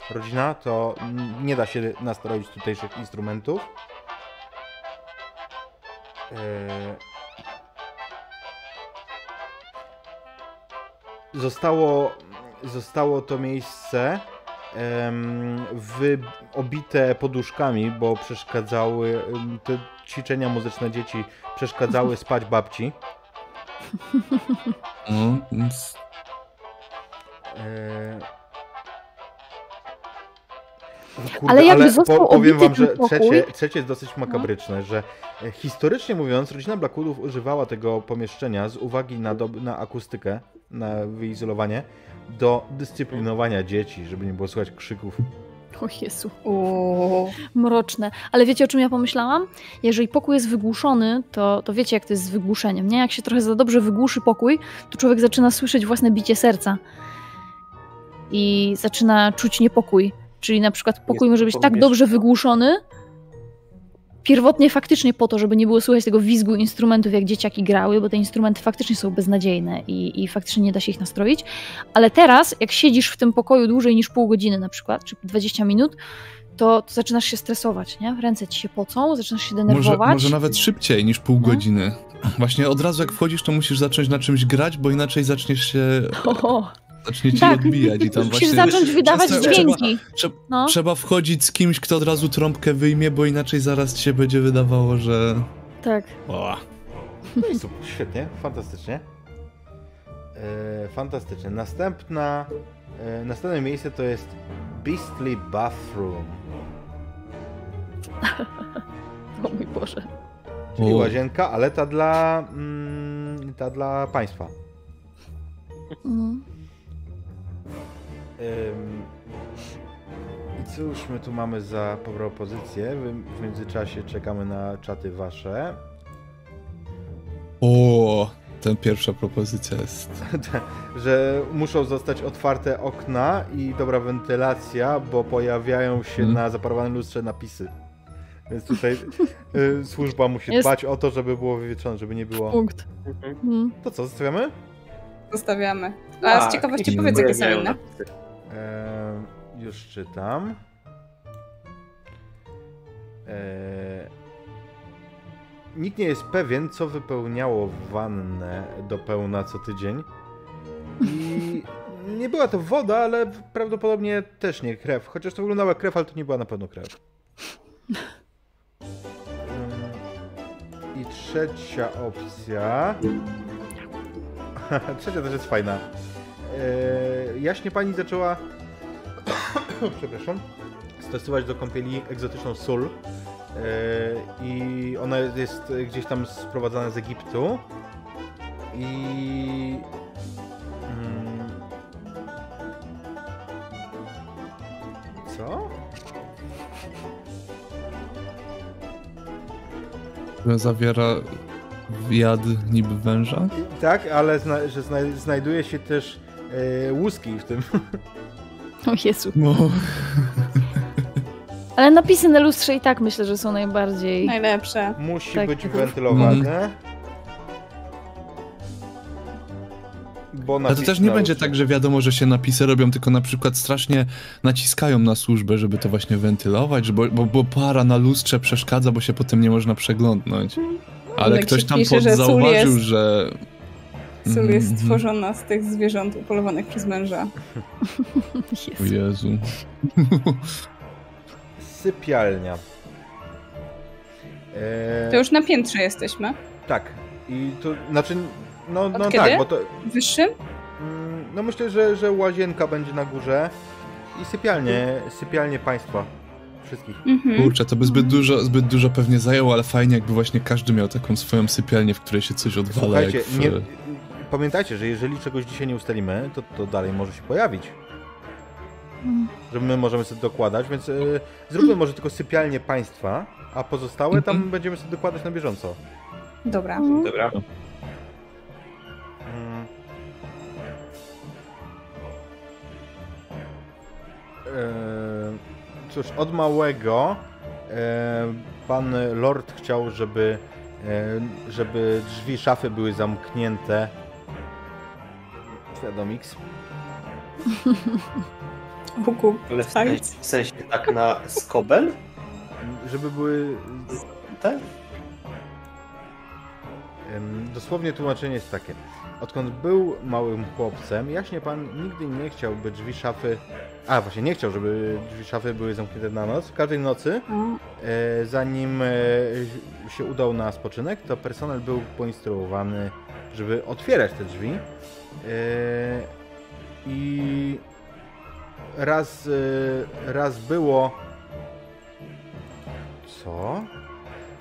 [SPEAKER 1] rodzina, to nie da się nastroić tutejszych instrumentów. E, Zostało, zostało to miejsce em, wy, obite poduszkami, bo przeszkadzały em, te ćwiczenia muzyczne dzieci przeszkadzały spać babci.
[SPEAKER 3] No,
[SPEAKER 1] E, kurde,
[SPEAKER 2] Ale jakby został
[SPEAKER 1] powiem wam, że trzecie, trzecie jest dosyć makabryczne, że e, historycznie mówiąc rodzina Blackwoodów używała tego pomieszczenia z uwagi na, dob- na akustykę, na wyizolowanie, do dyscyplinowania dzieci, żeby nie było słychać krzyków.
[SPEAKER 2] O Jezu.
[SPEAKER 4] Uuu.
[SPEAKER 2] Mroczne. Ale wiecie, o czym ja pomyślałam? Jeżeli pokój jest wygłuszony, to, to wiecie, jak to jest z wygłuszeniem, nie? Jak się trochę za dobrze wygłuszy pokój, to człowiek zaczyna słyszeć własne bicie serca. I zaczyna czuć niepokój. Czyli na przykład pokój
[SPEAKER 5] Jest
[SPEAKER 2] może być tak dobrze wygłuszony, pierwotnie faktycznie po to, żeby nie było słychać tego wizgu instrumentów, jak dzieciaki grały, bo te instrumenty faktycznie są beznadziejne i, i faktycznie nie da się ich nastroić. Ale teraz, jak siedzisz w tym pokoju dłużej niż pół godziny na przykład, czy 20 minut, to, to zaczynasz się stresować, nie? Ręce ci się pocą, zaczynasz się
[SPEAKER 3] może,
[SPEAKER 2] denerwować.
[SPEAKER 3] może nawet szybciej niż pół
[SPEAKER 2] No.
[SPEAKER 3] godziny. Właśnie od razu jak wchodzisz, to musisz zacząć na czymś grać, bo inaczej zaczniesz się... Zacznie ci
[SPEAKER 2] Tak.
[SPEAKER 3] odbijać i tam
[SPEAKER 2] musisz
[SPEAKER 3] właśnie...
[SPEAKER 2] zacząć wydawać
[SPEAKER 3] Trzeba-
[SPEAKER 2] dźwięki.
[SPEAKER 3] Trzeba,
[SPEAKER 2] No.
[SPEAKER 3] trzeba wchodzić z kimś, kto od razu trąbkę wyjmie, bo inaczej zaraz ci się będzie wydawało, że...
[SPEAKER 2] Tak.
[SPEAKER 3] O,
[SPEAKER 1] No i super, świetnie, fantastycznie. E, fantastycznie. Następna, e, następne miejsce to jest Beastly Bathroom,
[SPEAKER 2] O mój Boże.
[SPEAKER 1] czyli
[SPEAKER 3] O.
[SPEAKER 1] łazienka, ale ta dla, mm, ta dla państwa.
[SPEAKER 2] Mm.
[SPEAKER 1] Ym, I cóż my tu mamy za propozycję? W- W międzyczasie czekamy na czaty wasze.
[SPEAKER 3] o, ten pierwsza propozycja jest...
[SPEAKER 1] że muszą zostać otwarte okna i dobra wentylacja, bo pojawiają się
[SPEAKER 3] Mhm.
[SPEAKER 1] na zaparowanym lustrze napisy. Więc tutaj y, służba musi
[SPEAKER 2] Jest-
[SPEAKER 1] dbać o to, żeby było wywietrzone, żeby nie było.
[SPEAKER 2] Punkt.
[SPEAKER 5] Mhm.
[SPEAKER 2] Mm.
[SPEAKER 1] To co, zostawiamy?
[SPEAKER 4] Zostawiamy. A
[SPEAKER 5] Tak,
[SPEAKER 4] z ciekawości powiedz, jakie są inne.
[SPEAKER 1] Eee, już czytam. Eee, nikt nie jest pewien, co wypełniało wannę do pełna co tydzień. I nie była to woda, ale prawdopodobnie też nie krew. Chociaż to wyglądała krew, ale to nie była na pewno krew. I trzecia opcja. trzecia też jest fajna. Eee, jaśnie pani zaczęła przepraszam, stosować do kąpieli egzotyczną sól. Eee, I ona jest gdzieś tam sprowadzana z Egiptu. I. Mm, co?
[SPEAKER 3] Zawiera jad niby węża?
[SPEAKER 1] Tak, ale zna, że zna, znajduje się też e, łuski w tym.
[SPEAKER 2] O Jezu.
[SPEAKER 3] No,
[SPEAKER 2] Ale napisy na lustrze i tak myślę, że są najbardziej...
[SPEAKER 4] Najlepsze.
[SPEAKER 1] Musi
[SPEAKER 2] Tak.
[SPEAKER 1] być wentylowane. bo
[SPEAKER 3] Ale to
[SPEAKER 1] napis
[SPEAKER 3] też nie będzie tak, że wiadomo, że się napisy robią, tylko na przykład strasznie naciskają na służbę, żeby to właśnie wentylować, że bo, bo, bo para na lustrze przeszkadza, bo się potem nie można przeglądnć. Ale
[SPEAKER 4] Jak
[SPEAKER 3] ktoś tam
[SPEAKER 4] pisze,
[SPEAKER 3] pod
[SPEAKER 4] że
[SPEAKER 3] zauważył,
[SPEAKER 4] jest-
[SPEAKER 3] że... Mhm,
[SPEAKER 4] jest
[SPEAKER 3] mhm.
[SPEAKER 4] stworzona z tych zwierząt upolowanych przez męża.
[SPEAKER 3] O
[SPEAKER 2] Jezu.
[SPEAKER 3] Jezu.
[SPEAKER 1] Sypialnia. E,
[SPEAKER 4] To już na piętrze jesteśmy.
[SPEAKER 1] Tak. I to znaczy, no,
[SPEAKER 4] Od
[SPEAKER 1] no
[SPEAKER 4] kiedy?
[SPEAKER 1] tak, bo to.
[SPEAKER 4] Wyższym?
[SPEAKER 1] Mm, No myślę, że, że łazienka będzie na górze i sypialnie, sypialnie państwa. Wszystkich.
[SPEAKER 4] Mhm.
[SPEAKER 3] Kurczę, to by zbyt dużo, zbyt dużo pewnie zajęło, ale fajnie jakby właśnie każdy miał taką swoją sypialnię, w której się coś odwala.
[SPEAKER 1] Słuchajcie,
[SPEAKER 3] jak w...
[SPEAKER 1] nie, pamiętajcie, że jeżeli czegoś dzisiaj nie ustalimy, to, to dalej może się pojawić.
[SPEAKER 2] Mm.
[SPEAKER 1] Że my możemy sobie dokładać, więc y, zróbmy może tylko sypialnie państwa, a pozostałe tam
[SPEAKER 3] Mhm.
[SPEAKER 1] będziemy sobie dokładać na bieżąco.
[SPEAKER 4] Dobra.
[SPEAKER 2] Mm.
[SPEAKER 5] Dobra.
[SPEAKER 1] Mm. Eee, Cóż, od małego e, pan Lord chciał, żeby, e, żeby drzwi szafy były zamknięte. Wiadomix.
[SPEAKER 4] Huku.
[SPEAKER 5] Ale w
[SPEAKER 4] Tak.
[SPEAKER 5] sensie, w sensie tak na skobel?
[SPEAKER 1] Żeby były.
[SPEAKER 5] Tak?
[SPEAKER 1] em, Dosłownie tłumaczenie jest takie. Odkąd był małym chłopcem, jaśnie pan nigdy nie chciał, by drzwi szafy. A właśnie, nie chciał, żeby drzwi szafy były zamknięte na noc. Każdej nocy E, zanim e, się udał na spoczynek, to personel był poinstruowany, żeby otwierać te drzwi. E, I raz, e, raz było. Co?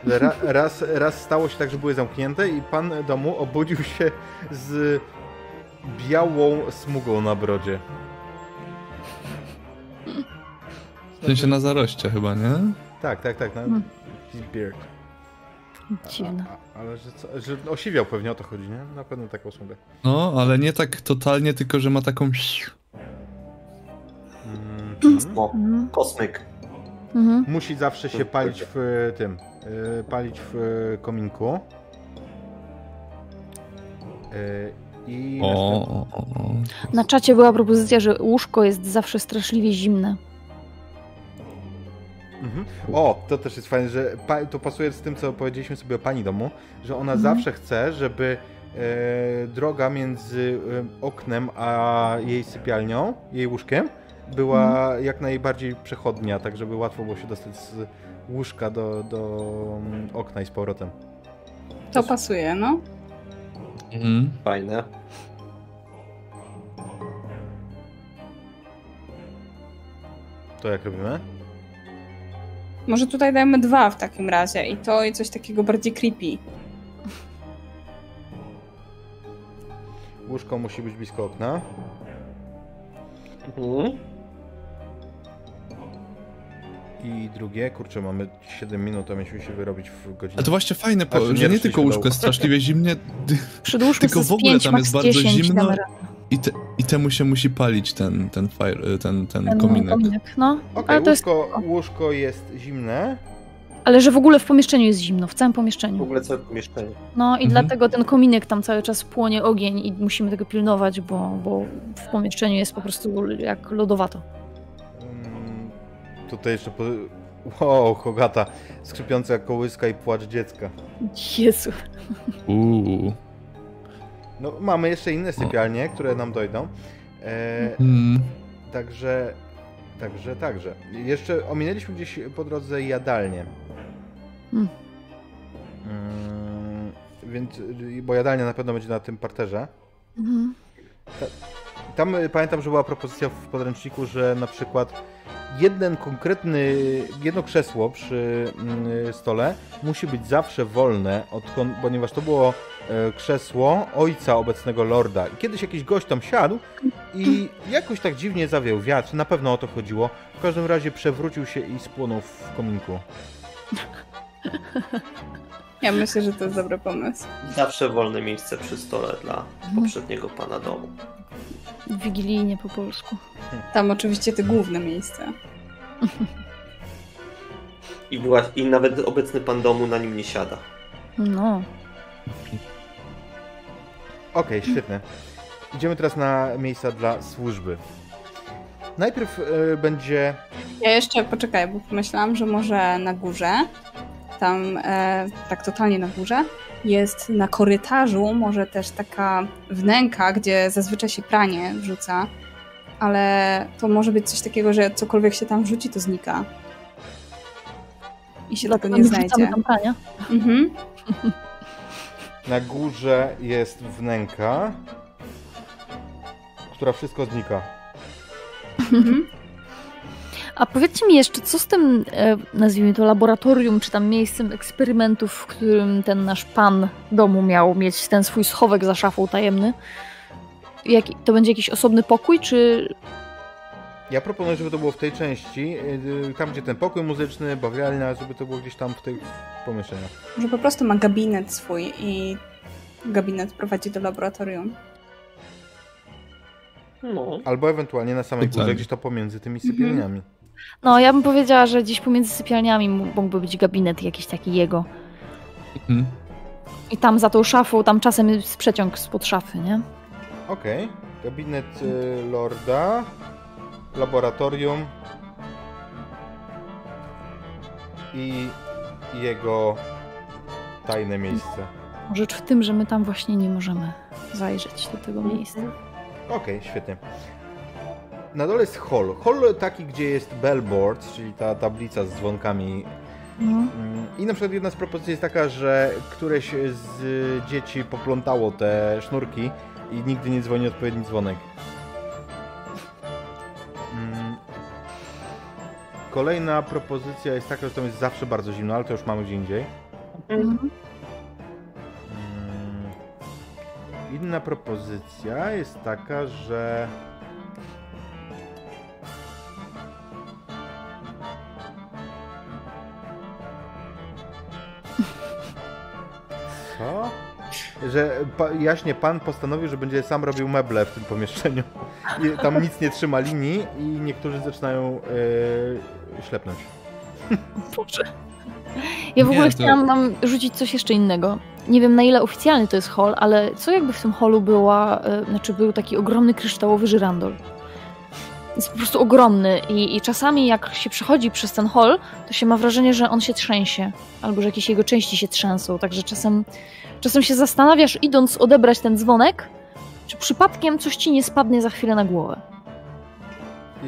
[SPEAKER 1] Ra, raz, raz stało się tak, że były zamknięte i pan domu obudził się z białą smugą na brodzie.
[SPEAKER 3] W sensie na zaroście chyba, nie?
[SPEAKER 1] Tak, tak, tak. Na,
[SPEAKER 2] Hmm.
[SPEAKER 1] beard.
[SPEAKER 2] Dziwne.
[SPEAKER 1] A, a, ale że, co, że osiwiał pewnie o to chodzi, nie? Na pewno taką smugę.
[SPEAKER 3] No, ale nie tak totalnie, tylko że ma taką...
[SPEAKER 1] Mhm.
[SPEAKER 5] O,
[SPEAKER 2] Mhm.
[SPEAKER 5] kosmyk.
[SPEAKER 2] Mhm.
[SPEAKER 1] Musi zawsze się palić w tym, y, palić w kominku. Y, I
[SPEAKER 3] o, o, o.
[SPEAKER 2] Na czacie była propozycja, że łóżko jest zawsze straszliwie zimne.
[SPEAKER 1] Mhm. O, to też jest fajne, że pa, to pasuje z tym, co powiedzieliśmy sobie o pani domu, że ona
[SPEAKER 2] Mhm.
[SPEAKER 1] zawsze chce, żeby e, droga między e, oknem a jej sypialnią, jej łóżkiem, była jak najbardziej przechodnia, tak żeby łatwo było się dostać z łóżka do, do mm, okna i z powrotem.
[SPEAKER 4] to pasuje, no.
[SPEAKER 3] Mhm.
[SPEAKER 5] Fajne.
[SPEAKER 1] To jak robimy?
[SPEAKER 4] Może tutaj dajmy dwa w takim razie. I to i coś takiego bardziej creepy.
[SPEAKER 1] Łóżko musi być blisko okna.
[SPEAKER 5] Mhm.
[SPEAKER 1] I drugie, kurczę, mamy 7 minut, a mieliśmy się wyrobić w godzinę.
[SPEAKER 3] A to właśnie fajne, po,
[SPEAKER 1] nie
[SPEAKER 3] że nie tylko łóżko jest straszliwie zimnie Tylko w ogóle
[SPEAKER 2] 5,
[SPEAKER 3] tam jest bardzo
[SPEAKER 2] 10
[SPEAKER 3] zimno. I, te, i temu się musi palić ten, ten, fire, ten, ten
[SPEAKER 2] Ten
[SPEAKER 3] kominek.
[SPEAKER 2] kominek. No,
[SPEAKER 1] Okej,
[SPEAKER 2] ale to jest...
[SPEAKER 1] łóżko, łóżko jest zimne.
[SPEAKER 2] Ale że w ogóle w pomieszczeniu jest zimno, w całym
[SPEAKER 5] W
[SPEAKER 2] pomieszczeniu.
[SPEAKER 5] ogóle całe pomieszczenie.
[SPEAKER 2] No i
[SPEAKER 3] Mhm.
[SPEAKER 2] dlatego ten kominek tam cały czas płonie ogień i musimy tego pilnować, bo, bo w pomieszczeniu jest po prostu jak lodowato.
[SPEAKER 1] Mm, Tutaj jeszcze po... Wow, Hogata, skrzypiąca kołyska i płacz dziecka.
[SPEAKER 2] Jezu.
[SPEAKER 3] Uuu.
[SPEAKER 1] No, mamy jeszcze inne sypialnie, które nam dojdą. E,
[SPEAKER 3] Mm.
[SPEAKER 1] także, także, także. Jeszcze ominęliśmy gdzieś po drodze jadalnię.
[SPEAKER 2] Hmm.
[SPEAKER 1] Mm, więc, bo jadalnia na pewno będzie na tym parterze.
[SPEAKER 2] Mhm.
[SPEAKER 1] Tam y, pamiętam, że była propozycja w podręczniku, że na przykład jeden konkretny, jedno krzesło przy mm, stole musi być zawsze wolne, odkąd, ponieważ to było krzesło ojca obecnego lorda. I kiedyś jakiś gość tam siadł i jakoś tak dziwnie zawiał wiatr, na pewno o to chodziło. W każdym razie przewrócił się i spłonął w kominku.
[SPEAKER 4] Ja myślę, że to jest dobry pomysł.
[SPEAKER 5] Zawsze wolne miejsce przy stole dla poprzedniego pana domu.
[SPEAKER 2] Wigilijnie po polsku.
[SPEAKER 4] Tam oczywiście te główne miejsce.
[SPEAKER 5] I, była, I nawet obecny pan domu na nim nie siada.
[SPEAKER 2] No.
[SPEAKER 1] Okej, świetnie. idziemy teraz na miejsca dla służby. Najpierw y, będzie.
[SPEAKER 4] Ja jeszcze poczekaj, bo pomyślałam, że może na górze, tam e, tak totalnie na górze, jest na korytarzu może też taka wnęka, gdzie zazwyczaj się pranie wrzuca, ale to może być coś takiego, że cokolwiek się tam wrzuci, to znika. I się tego
[SPEAKER 2] Dlatego
[SPEAKER 4] nie znajdzie.
[SPEAKER 2] tam prania.
[SPEAKER 4] Mhm.
[SPEAKER 1] Na górze jest wnęka, która wszystko znika.
[SPEAKER 4] Mhm.
[SPEAKER 2] A powiedzcie mi jeszcze, co z tym, e, nazwijmy to laboratorium, czy tam miejscem eksperymentów, w którym ten nasz pan domu miał mieć ten swój schowek za szafą tajemny? Jaki, to będzie jakiś osobny pokój, czy...
[SPEAKER 1] Ja proponuję, żeby to było w tej części, y, tam gdzie ten pokój muzyczny, bawialnia, żeby to było gdzieś tam w tych pomieszczeniach.
[SPEAKER 4] Może po prostu ma gabinet swój i gabinet prowadzi do laboratorium.
[SPEAKER 5] No.
[SPEAKER 1] Albo ewentualnie na samej górze, gdzieś to pomiędzy tymi sypialniami.
[SPEAKER 2] No, ja bym powiedziała, że gdzieś pomiędzy sypialniami mógłby być gabinet jakiś taki jego.
[SPEAKER 3] Mhm.
[SPEAKER 2] I tam za tą szafą, tam czasem jest przeciąg spod szafy, nie?
[SPEAKER 1] Okej. Gabinet y, Lorda, laboratorium i jego tajne miejsce.
[SPEAKER 2] Rzecz w tym, że my tam właśnie nie możemy zajrzeć do tego miejsca.
[SPEAKER 1] Okej, świetnie. Na dole jest hall. Hall taki, gdzie jest bellboard, czyli ta tablica z dzwonkami.
[SPEAKER 2] No.
[SPEAKER 1] Mm, I na przykład jedna z propozycji jest taka, że któreś z dzieci poplątało te sznurki i nigdy nie dzwoni odpowiedni dzwonek. Kolejna propozycja jest taka, że tam jest zawsze bardzo zimno, ale to już mamy gdzie indziej.
[SPEAKER 2] Mhm.
[SPEAKER 1] Inna propozycja jest taka, że. Że pa, jaśnie pan postanowił, że będzie sam robił meble w tym pomieszczeniu. I tam nic nie trzyma linii i niektórzy zaczynają yy, ślepnąć.
[SPEAKER 2] Boże. Ja w
[SPEAKER 3] Nie,
[SPEAKER 2] ogóle
[SPEAKER 3] to-
[SPEAKER 2] chciałam nam rzucić coś jeszcze innego. Nie wiem na ile oficjalny to jest hall, ale co jakby w tym hallu była, e, znaczy był taki ogromny kryształowy żyrandol. Jest po prostu ogromny i, i czasami jak się przechodzi przez ten hall, to się ma wrażenie, że on się trzęsie, albo że jakieś jego części się trzęsą, także czasem, czasem się zastanawiasz idąc odebrać ten dzwonek, czy przypadkiem coś ci nie spadnie za chwilę na głowę.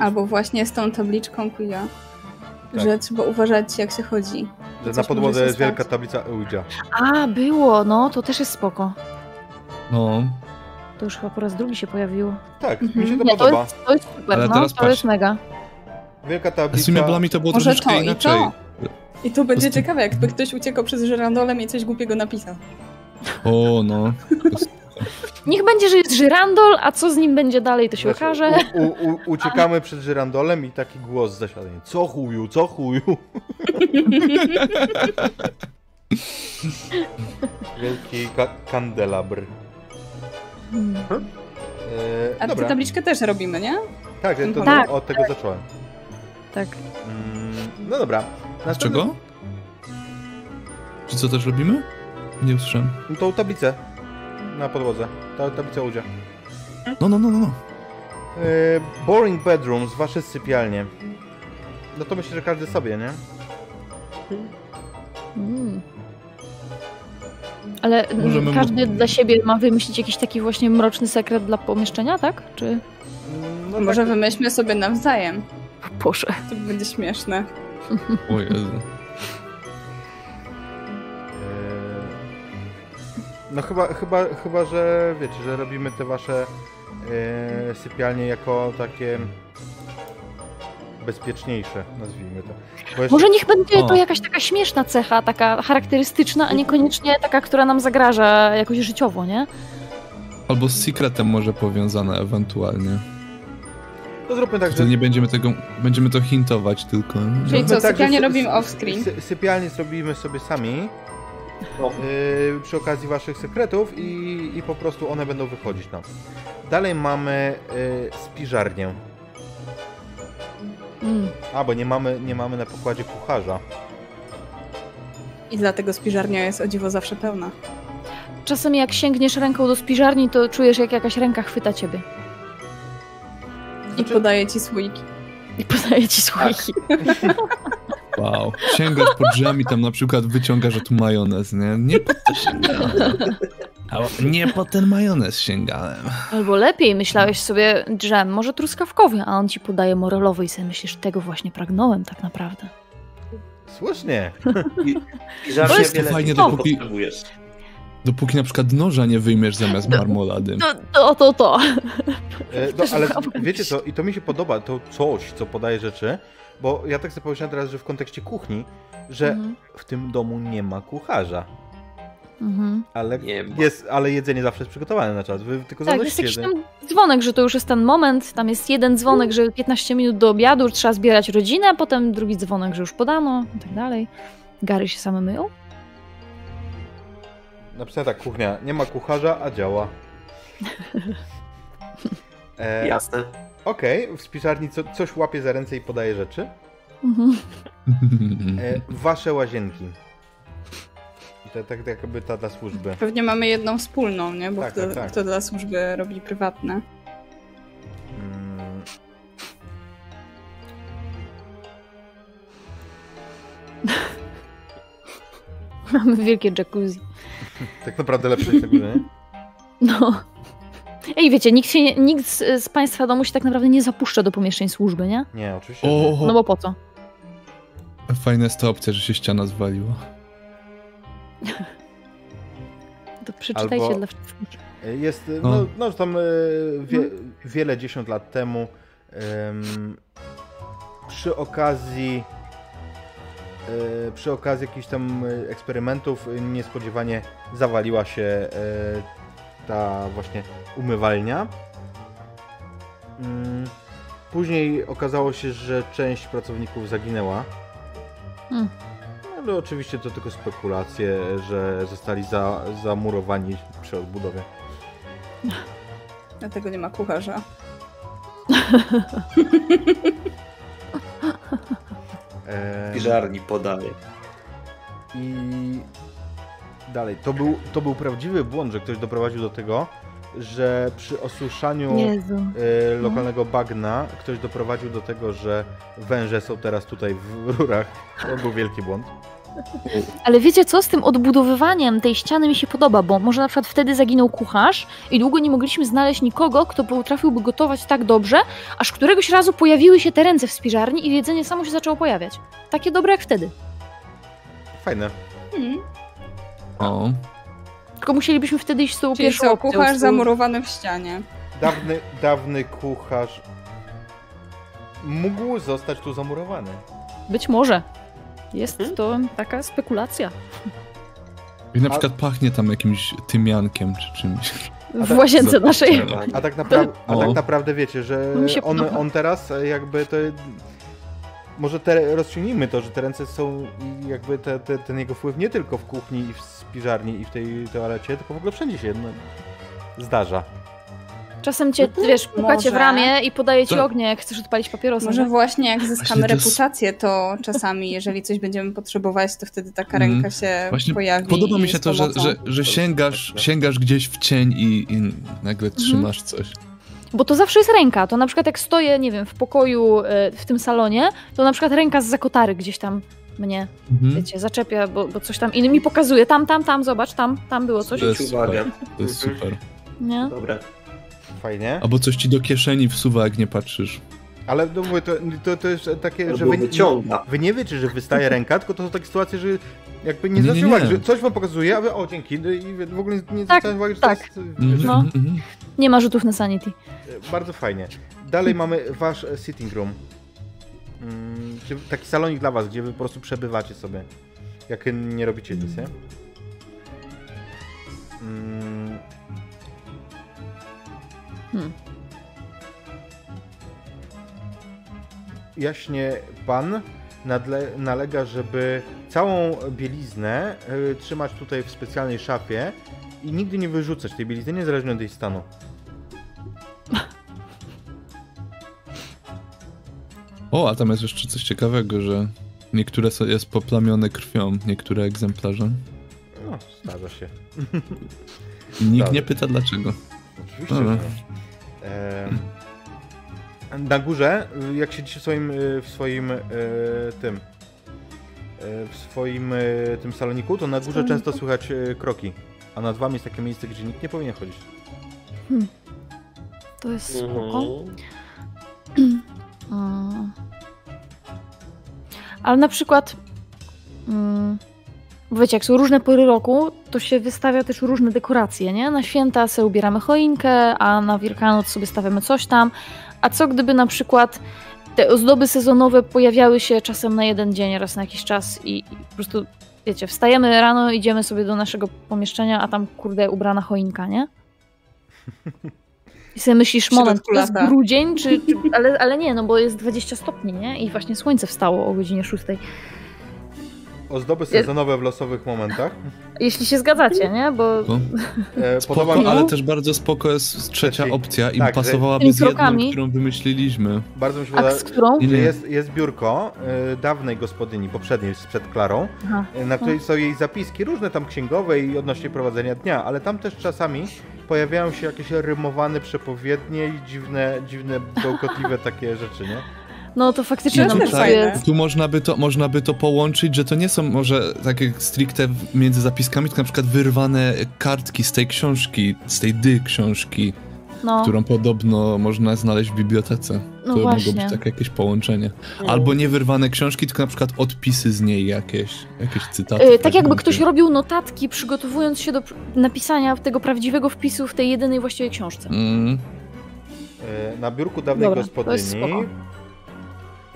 [SPEAKER 4] Albo właśnie z tą tabliczką Kuja,
[SPEAKER 1] Tak.
[SPEAKER 4] że trzeba uważać jak się chodzi.
[SPEAKER 1] Że na podłodze jest wielka tablica Ouija.
[SPEAKER 2] A, było, no, to też jest spoko.
[SPEAKER 3] No,
[SPEAKER 2] To już chyba po raz drugi się pojawiło.
[SPEAKER 1] Tak,
[SPEAKER 4] Mhm.
[SPEAKER 1] mi się to
[SPEAKER 2] Nie, to
[SPEAKER 1] podoba.
[SPEAKER 2] jest, to jest super,
[SPEAKER 3] Ale
[SPEAKER 2] no,
[SPEAKER 3] teraz
[SPEAKER 2] to
[SPEAKER 3] patrz.
[SPEAKER 2] jest mega.
[SPEAKER 1] Wielka
[SPEAKER 3] z
[SPEAKER 1] tablica.
[SPEAKER 3] tymi meblami to było
[SPEAKER 4] Może
[SPEAKER 3] troszeczkę
[SPEAKER 4] to i
[SPEAKER 3] inaczej.
[SPEAKER 4] to. I to będzie
[SPEAKER 3] prostu-
[SPEAKER 4] ciekawe, jakby ktoś uciekał przez żyrandolem i coś głupiego napisał.
[SPEAKER 3] O, no.
[SPEAKER 2] Niech będzie, że jest żyrandol, a co z nim będzie dalej, to się
[SPEAKER 1] Znaczy,
[SPEAKER 2] okaże.
[SPEAKER 1] U, u, u, uciekamy przed żyrandolem i taki głos z zasiadania. Co chuju, co chuju? Wielki ka kandelabr.
[SPEAKER 2] Hmm.
[SPEAKER 1] E,
[SPEAKER 4] A
[SPEAKER 1] dobra,
[SPEAKER 4] tę tabliczkę też robimy, nie?
[SPEAKER 1] tak, ja to,
[SPEAKER 2] Tak.
[SPEAKER 1] od tego zacząłem.
[SPEAKER 2] Tak.
[SPEAKER 1] Mm, no dobra. Następny-
[SPEAKER 3] czego? Czy co też robimy? Nie usłyszałem.
[SPEAKER 1] Tą tablicę na podłodze. Ta tablica Ouija.
[SPEAKER 3] No, no, no, no. no.
[SPEAKER 1] E, boring bedrooms, wasze sypialnie. No to myślę, że każdy sobie, nie?
[SPEAKER 2] Mm. Ale
[SPEAKER 3] Możemy-
[SPEAKER 2] każdy dla siebie ma wymyślić jakiś taki właśnie mroczny sekret dla pomieszczenia, tak? Czy...
[SPEAKER 1] No
[SPEAKER 4] Może
[SPEAKER 1] tak,
[SPEAKER 4] wymyślmy sobie nawzajem.
[SPEAKER 2] Boże.
[SPEAKER 4] To będzie śmieszne.
[SPEAKER 3] O Jezu.
[SPEAKER 1] Eee, No chyba, chyba, chyba, że wiecie, że robimy te wasze e, sypialnie jako takie bezpieczniejsze, nazwijmy to. Jeszcze,
[SPEAKER 2] Może niech będzie to jakaś taka śmieszna cecha, taka charakterystyczna, a niekoniecznie taka, która nam zagraża jakoś życiowo, nie?
[SPEAKER 3] Albo z secretem może powiązane ewentualnie.
[SPEAKER 1] to zróbmy tak, że
[SPEAKER 3] nie będziemy tego, będziemy to hintować tylko.
[SPEAKER 4] Czyli co,
[SPEAKER 1] tak,
[SPEAKER 4] sypialnie
[SPEAKER 1] sy-
[SPEAKER 4] robimy off-screen?
[SPEAKER 1] sy- Sypialnie zrobimy sobie sami
[SPEAKER 5] No.
[SPEAKER 1] e, przy okazji waszych sekretów i, i po prostu one będą wychodzić nam. Dalej mamy e, spiżarnię.
[SPEAKER 2] Mm.
[SPEAKER 1] A, bo nie mamy, nie mamy na pokładzie kucharza.
[SPEAKER 4] I dlatego spiżarnia jest o dziwo zawsze pełna.
[SPEAKER 2] czasem jak sięgniesz ręką do spiżarni, to czujesz jak jakaś ręka chwyta ciebie
[SPEAKER 4] I podaje ci słoiki.
[SPEAKER 2] i podaje ci słoiki.
[SPEAKER 3] Wow. Sięgasz po drzwiami, tam na przykład wyciągasz od majonez, nie? Nie po to sięgałem. Albo Nie po ten majonez sięgałem.
[SPEAKER 2] Albo lepiej, myślałeś sobie, drzem, może truskawkowy, a on ci podaje morelowy i sobie myślisz, tego właśnie pragnąłem tak naprawdę.
[SPEAKER 1] Słusznie.
[SPEAKER 5] I żarcie
[SPEAKER 3] jest
[SPEAKER 5] wiele
[SPEAKER 3] fajnie, dopóki-. Dopóki na przykład noża nie wyjmiesz zamiast marmolady.
[SPEAKER 2] To, to, to, to.
[SPEAKER 1] E, No, ale wiecie co, i to mi się podoba, to coś, co podaje rzeczy, bo ja tak sobie pomyślałem teraz, że w kontekście kuchni, że
[SPEAKER 2] Mhm.
[SPEAKER 1] w tym domu nie ma kucharza,
[SPEAKER 2] Mhm.
[SPEAKER 1] ale,
[SPEAKER 5] Nie ma.
[SPEAKER 1] jest, ale jedzenie zawsze jest przygotowane na czas, wy tylko
[SPEAKER 2] Tak, jest jakiś
[SPEAKER 1] jedzenie.
[SPEAKER 2] tam dzwonek, że to już jest ten moment, tam jest jeden dzwonek, że 15 minut do obiadu, trzeba zbierać rodzinę, a potem drugi dzwonek, że już podano i tak dalej. Gary się same myją?
[SPEAKER 1] Napisałem tak, kuchnia, nie ma kucharza, a działa. E,
[SPEAKER 5] Jasne.
[SPEAKER 1] Okej, w spiżarni co, coś łapie za ręce i podaje rzeczy.
[SPEAKER 2] Mhm.
[SPEAKER 1] E, wasze łazienki. To tak jakby ta dla służby.
[SPEAKER 4] Pewnie mamy jedną wspólną, nie? Bo
[SPEAKER 1] Tak,
[SPEAKER 4] kto,
[SPEAKER 1] tak, tak.
[SPEAKER 4] kto dla służby robi prywatne.
[SPEAKER 1] Mm.
[SPEAKER 2] Mamy wielkie jacuzzi.
[SPEAKER 1] Tak naprawdę lepsze niż na górze, nie?
[SPEAKER 2] No. Ej, wiecie, nikt, się nie, nikt z, z Państwa domu się tak naprawdę nie zapuszcza do pomieszczeń służby, nie?
[SPEAKER 1] Nie, oczywiście. nie.
[SPEAKER 2] No bo po co?
[SPEAKER 3] fajna jest ta opcja, że się ściana zwaliła.
[SPEAKER 2] To przeczytajcie
[SPEAKER 1] Albo-
[SPEAKER 2] dla wszystkich.
[SPEAKER 1] Jest,
[SPEAKER 3] No.
[SPEAKER 1] no, no tam e, wie, wiele dziesiąt lat temu em, przy okazji e, przy okazji jakichś tam eksperymentów niespodziewanie zawaliła się e, ta właśnie umywalnia. Mm, Później okazało się, że część pracowników zaginęła.
[SPEAKER 2] Hmm.
[SPEAKER 1] Ale oczywiście to tylko spekulacje, że zostali za, zamurowani przy odbudowie.
[SPEAKER 4] Dlatego nie ma kucharza.
[SPEAKER 5] Piżarni podaje.
[SPEAKER 1] I dalej, to był, to był prawdziwy błąd, że ktoś doprowadził do tego, że przy osuszaniu e, lokalnego bagna ktoś doprowadził do tego, że węże są teraz tutaj w rurach. To był wielki błąd.
[SPEAKER 2] Ale wiecie co, z tym odbudowywaniem tej ściany mi się podoba, bo może na przykład wtedy zaginął kucharz i długo nie mogliśmy znaleźć nikogo, kto potrafiłby gotować tak dobrze, aż któregoś razu pojawiły się te ręce w spiżarni i jedzenie samo się zaczęło pojawiać. Takie dobre jak wtedy.
[SPEAKER 1] Fajne.
[SPEAKER 4] Hmm.
[SPEAKER 3] O.
[SPEAKER 2] Tylko musielibyśmy wtedy iść z tą
[SPEAKER 4] Czyli
[SPEAKER 2] pierwszą
[SPEAKER 4] co,
[SPEAKER 2] opcją,
[SPEAKER 4] kucharz zamurowany w ścianie.
[SPEAKER 1] Dawny, dawny kucharz mógł zostać tu zamurowany.
[SPEAKER 2] Być może. Jest to taka spekulacja.
[SPEAKER 3] I na
[SPEAKER 1] A-
[SPEAKER 3] przykład pachnie tam jakimś tymiankiem czy czymś.
[SPEAKER 2] W
[SPEAKER 1] tak-
[SPEAKER 2] łazience naszej.
[SPEAKER 1] A tak, napra- a tak naprawdę wiecie, że
[SPEAKER 2] się
[SPEAKER 1] on, on teraz jakby to. Może te, rozciągnijmy to, że te ręce są jakby te, te, ten jego wpływ nie tylko w kuchni i w spiżarni i w tej toalecie, tylko w ogóle wszędzie się no, zdarza.
[SPEAKER 2] Czasem cię, wiesz, pukacie w
[SPEAKER 4] Może.
[SPEAKER 2] ramię i podaje ci
[SPEAKER 3] Tak.
[SPEAKER 2] ognie, jak chcesz odpalić papierosa.
[SPEAKER 4] Może
[SPEAKER 2] nie?
[SPEAKER 4] właśnie jak zyskamy
[SPEAKER 3] Właśnie to jest-
[SPEAKER 4] reputację, to czasami, jeżeli coś będziemy potrzebować, to wtedy taka
[SPEAKER 3] Mhm.
[SPEAKER 4] ręka się
[SPEAKER 3] Właśnie
[SPEAKER 4] pojawi.
[SPEAKER 3] Podoba mi się
[SPEAKER 4] z
[SPEAKER 3] to, że,
[SPEAKER 4] pomocą.
[SPEAKER 3] że, że sięgasz, sięgasz gdzieś w cień i, i nagle trzymasz coś.
[SPEAKER 2] Bo to zawsze jest ręka. To na przykład jak stoję, nie wiem, w pokoju e, w tym salonie, to na przykład ręka z zakotary gdzieś tam mnie,
[SPEAKER 3] Mhm.
[SPEAKER 2] wiecie, zaczepia, bo, bo coś tam inny mi pokazuje. Tam, tam, tam, zobacz, tam, tam było coś.
[SPEAKER 3] To jest
[SPEAKER 5] uwagę.
[SPEAKER 3] super. To jest
[SPEAKER 5] Mhm.
[SPEAKER 3] super.
[SPEAKER 2] Nie?
[SPEAKER 5] Dobre.
[SPEAKER 1] Fajnie.
[SPEAKER 3] Albo coś ci do kieszeni wsuwa, jak nie patrzysz.
[SPEAKER 1] Ale no, mówię, to, to, to jest takie, że wy,
[SPEAKER 5] wyciąga.
[SPEAKER 1] wy nie wiecie, że wystaje ręka, tylko to są takie sytuacje, że jakby nie zwracacie uwagi, że coś wam pokazuje, a wy o dzięki no i w ogóle nie
[SPEAKER 2] Tak,
[SPEAKER 1] zwracacie uwagi, że
[SPEAKER 2] tak.
[SPEAKER 1] to jest
[SPEAKER 3] Mhm,
[SPEAKER 2] No.
[SPEAKER 3] mhm.
[SPEAKER 2] Nie ma rzutów na sanity.
[SPEAKER 1] e, bardzo fajnie. Dalej mamy wasz e, sitting room. Mm, taki salonik dla was, gdzie wy po prostu przebywacie sobie. Jak nie robicie nic, nie? Mm,
[SPEAKER 2] Hmm.
[SPEAKER 1] Jaśnie pan nadle, nalega, żeby całą bieliznę y, trzymać tutaj w specjalnej szafie i nigdy nie wyrzucać tej bielizny, niezależnie od jej stanu.
[SPEAKER 3] O, a tam jest jeszcze coś ciekawego, że niektóre są, jest poplamione krwią, niektóre egzemplarze.
[SPEAKER 1] No, zdarza się.
[SPEAKER 3] Nikt
[SPEAKER 1] Dobra.
[SPEAKER 3] nie pyta dlaczego.
[SPEAKER 1] Oczywiście,
[SPEAKER 3] Dobra.
[SPEAKER 1] na górze, jak siedzicie w swoim, y, w swoim y, tym, y, w swoim tym saloniku, to na górze
[SPEAKER 2] Saloniku?
[SPEAKER 1] często słychać kroki. A nad wami jest takie miejsce, gdzie nikt nie powinien chodzić.
[SPEAKER 2] To jest spoko.
[SPEAKER 5] Mhm.
[SPEAKER 2] Ale na przykład, mm, wiecie, jak są różne pory roku, to się wystawia też różne dekoracje, nie? Na święta sobie ubieramy choinkę, a na Wielkanoc sobie stawiamy coś tam. A co gdyby na przykład te ozdoby sezonowe pojawiały się czasem na jeden dzień, raz na jakiś czas i, i po prostu, wiecie, wstajemy rano, idziemy sobie do naszego pomieszczenia, a tam, kurde, ubrana choinka, nie? I sobie myślisz, moment, to jest grudzień, czy, czy, ale, ale nie, no bo jest 20 stopni, nie? I właśnie słońce wstało o godzinie 6.
[SPEAKER 1] Ozdoby sezonowe w losowych momentach.
[SPEAKER 2] Jeśli się zgadzacie, nie? Bo
[SPEAKER 3] Spoko,
[SPEAKER 1] E,
[SPEAKER 3] spoko
[SPEAKER 1] mi
[SPEAKER 3] ale też bardzo spoko jest trzecia
[SPEAKER 1] Trzeci.
[SPEAKER 3] opcja i
[SPEAKER 1] Tak,
[SPEAKER 3] pasowałaby z jedną, którą wymyśliliśmy.
[SPEAKER 1] Bardzo mi się
[SPEAKER 2] a
[SPEAKER 1] podoba,
[SPEAKER 2] z którą?
[SPEAKER 1] Jest, jest biurko y, dawnej gospodyni, poprzedniej, sprzed Klarą,
[SPEAKER 2] Aha.
[SPEAKER 1] y, na której są jej zapiski, różne tam księgowe i odnośnie prowadzenia dnia, ale tam też czasami pojawiają się jakieś rymowane przepowiednie i dziwne, dziwne, bełkotliwe takie rzeczy, nie?
[SPEAKER 2] No to faktycznie
[SPEAKER 4] To
[SPEAKER 2] nam
[SPEAKER 4] fajne.
[SPEAKER 3] Tu można by, to, można by to połączyć, że to nie są może takie stricte między zapiskami, tylko na przykład wyrwane kartki z tej książki, z tej dy książki,
[SPEAKER 2] No,
[SPEAKER 3] którą podobno można znaleźć w bibliotece.
[SPEAKER 2] No
[SPEAKER 3] to
[SPEAKER 2] właśnie.
[SPEAKER 3] mogło być takie jakieś połączenie. Albo nie wyrwane książki, tylko na przykład odpisy z niej jakieś, jakieś cytaty.
[SPEAKER 2] y, tak jakby ktoś robił notatki, przygotowując się do napisania tego prawdziwego wpisu w tej jedynej właściwej książce.
[SPEAKER 3] Mm,
[SPEAKER 1] Y, Na biurku dawnej
[SPEAKER 2] Dobra, to jest
[SPEAKER 1] gospodyni.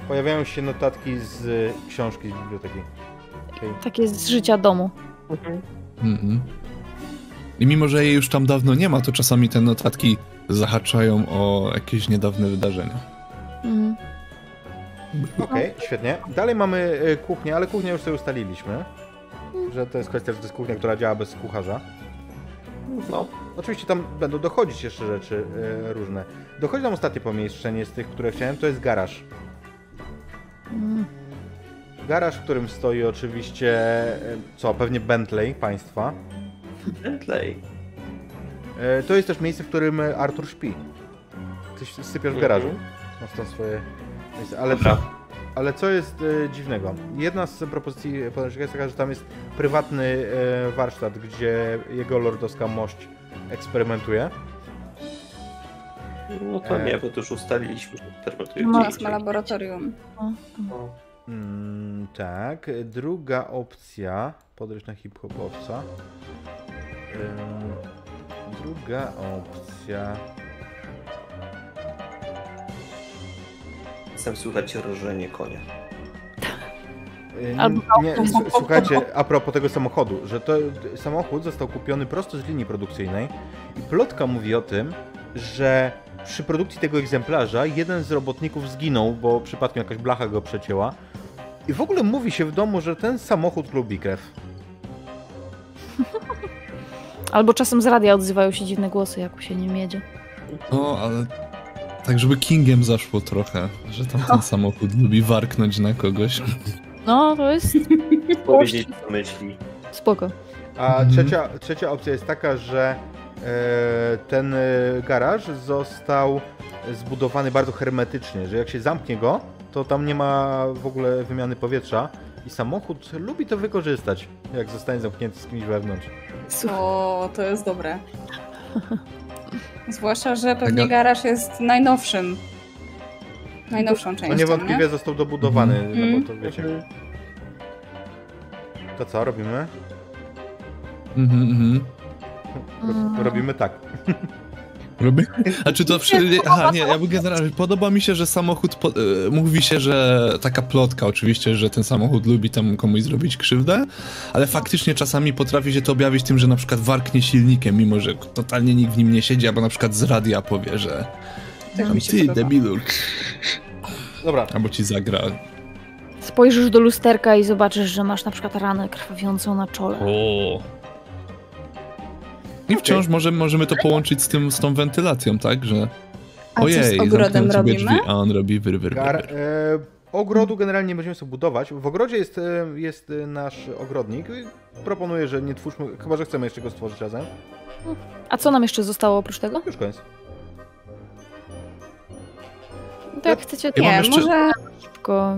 [SPEAKER 1] Pojawiają się notatki z y, książki z biblioteki. Okej.
[SPEAKER 2] Takie z życia domu.
[SPEAKER 5] Mhm.
[SPEAKER 3] mm. I mimo, że jej już tam dawno nie ma, to czasami te notatki zahaczają o jakieś niedawne wydarzenia.
[SPEAKER 2] Mhm.
[SPEAKER 1] Okej, świetnie. Dalej mamy y, kuchnię, ale kuchnię już sobie ustaliliśmy. Że to jest kwestia, że to jest kuchnia, która działa bez kucharza.
[SPEAKER 5] No,
[SPEAKER 1] Oczywiście tam będą dochodzić jeszcze rzeczy y, różne. Dochodzi nam ostatnie pomieszczenie z tych, które chciałem, to jest garaż. Garaż, w którym stoi oczywiście, y, co, pewnie Bentley państwa.
[SPEAKER 5] Bentley.
[SPEAKER 1] Y, To jest też miejsce, w którym y, Artur śpi. Ty sypiasz w garażu.
[SPEAKER 5] Mhm.
[SPEAKER 1] Masz tam swoje miejsce. Ale
[SPEAKER 5] Dobra.
[SPEAKER 1] co, ale co jest dziwnego? Jedna z propozycji podręcznika jest taka, że tam jest prywatny warsztat, gdzie jego lordowska mość eksperymentuje.
[SPEAKER 5] No to
[SPEAKER 1] E.
[SPEAKER 5] nie, bo to już ustaliliśmy, że
[SPEAKER 2] No,
[SPEAKER 4] Teraz ma
[SPEAKER 5] indziej.
[SPEAKER 4] laboratorium.
[SPEAKER 5] No.
[SPEAKER 1] Mm, tak, druga opcja, podejść na hip-hopowca. Druga opcja.
[SPEAKER 5] Chcę słychać rżenie konia.
[SPEAKER 2] Albo
[SPEAKER 1] nie, słuchajcie, a propos tego samochodu, że to samochód został kupiony prosto z linii produkcyjnej i plotka mówi o tym, że przy produkcji tego egzemplarza jeden z robotników zginął, bo przypadkiem jakaś blacha go przecięła. I w ogóle mówi się w domu, że ten samochód lubi krew.
[SPEAKER 2] Albo czasem z radia odzywają się dziwne głosy, jak się nim jedzie.
[SPEAKER 3] No, ale tak, żeby Kingiem zaszło trochę, że tam ten samochód lubi warknąć na kogoś.
[SPEAKER 2] No, to jest
[SPEAKER 5] Powiedzieć co myśli.
[SPEAKER 2] spoko.
[SPEAKER 1] A
[SPEAKER 3] Mhm.
[SPEAKER 1] trzecia, trzecia opcja jest taka, że ten e, garaż został zbudowany bardzo hermetycznie, że jak się zamknie go, to tam nie ma w ogóle wymiany powietrza i samochód lubi to wykorzystać, jak zostanie zamknięty z kimś wewnątrz.
[SPEAKER 4] O, to jest dobre. Zwłaszcza, że pewnie
[SPEAKER 3] Taka-
[SPEAKER 4] garaż jest najnowszym. Najnowszą
[SPEAKER 1] No
[SPEAKER 4] częścią,
[SPEAKER 1] niewątpliwie
[SPEAKER 4] nie?
[SPEAKER 1] został dobudowany, no
[SPEAKER 4] Mhm.
[SPEAKER 1] bo to wiecie. To co, robimy?
[SPEAKER 3] Mhm, mhm.
[SPEAKER 2] Mm.
[SPEAKER 1] Robimy tak.
[SPEAKER 3] Robię? A czy to wszędzie... Aha, nie, ja bym generalnie... Podoba mi się, że samochód... Po... e, Mówi się, że taka plotka oczywiście, że ten samochód lubi tam komuś zrobić krzywdę, ale faktycznie czasami potrafi się to objawić tym, że na przykład warknie silnikiem, mimo że totalnie nikt w nim nie siedzi, albo na przykład z radia powie, że
[SPEAKER 4] Tak
[SPEAKER 3] tam
[SPEAKER 4] mi się
[SPEAKER 3] ty,
[SPEAKER 4] podoba.
[SPEAKER 3] debilu,
[SPEAKER 1] Dobra,
[SPEAKER 3] albo ci zagra.
[SPEAKER 2] spojrzysz do lusterka i zobaczysz, że masz na przykład ranę krwawiącą na czole.
[SPEAKER 3] O. I wciąż może, możemy to połączyć z tym, z tą wentylacją, tak, że
[SPEAKER 4] A co z
[SPEAKER 3] ojej,
[SPEAKER 4] ogrodem robimy?
[SPEAKER 3] drzwi, a on robi wyr, wyr, wyr,
[SPEAKER 1] e, Ogrodu generalnie nie będziemy sobie budować. W ogrodzie jest, e, jest e, nasz ogrodnik. Proponuję, że nie twórzmy, chyba że chcemy jeszcze go stworzyć razem.
[SPEAKER 2] A co nam jeszcze zostało oprócz tego?
[SPEAKER 1] Już koniec.
[SPEAKER 2] To jak chcecie, to
[SPEAKER 3] Ja
[SPEAKER 4] Nie,
[SPEAKER 3] jeszcze-
[SPEAKER 4] może
[SPEAKER 2] szybko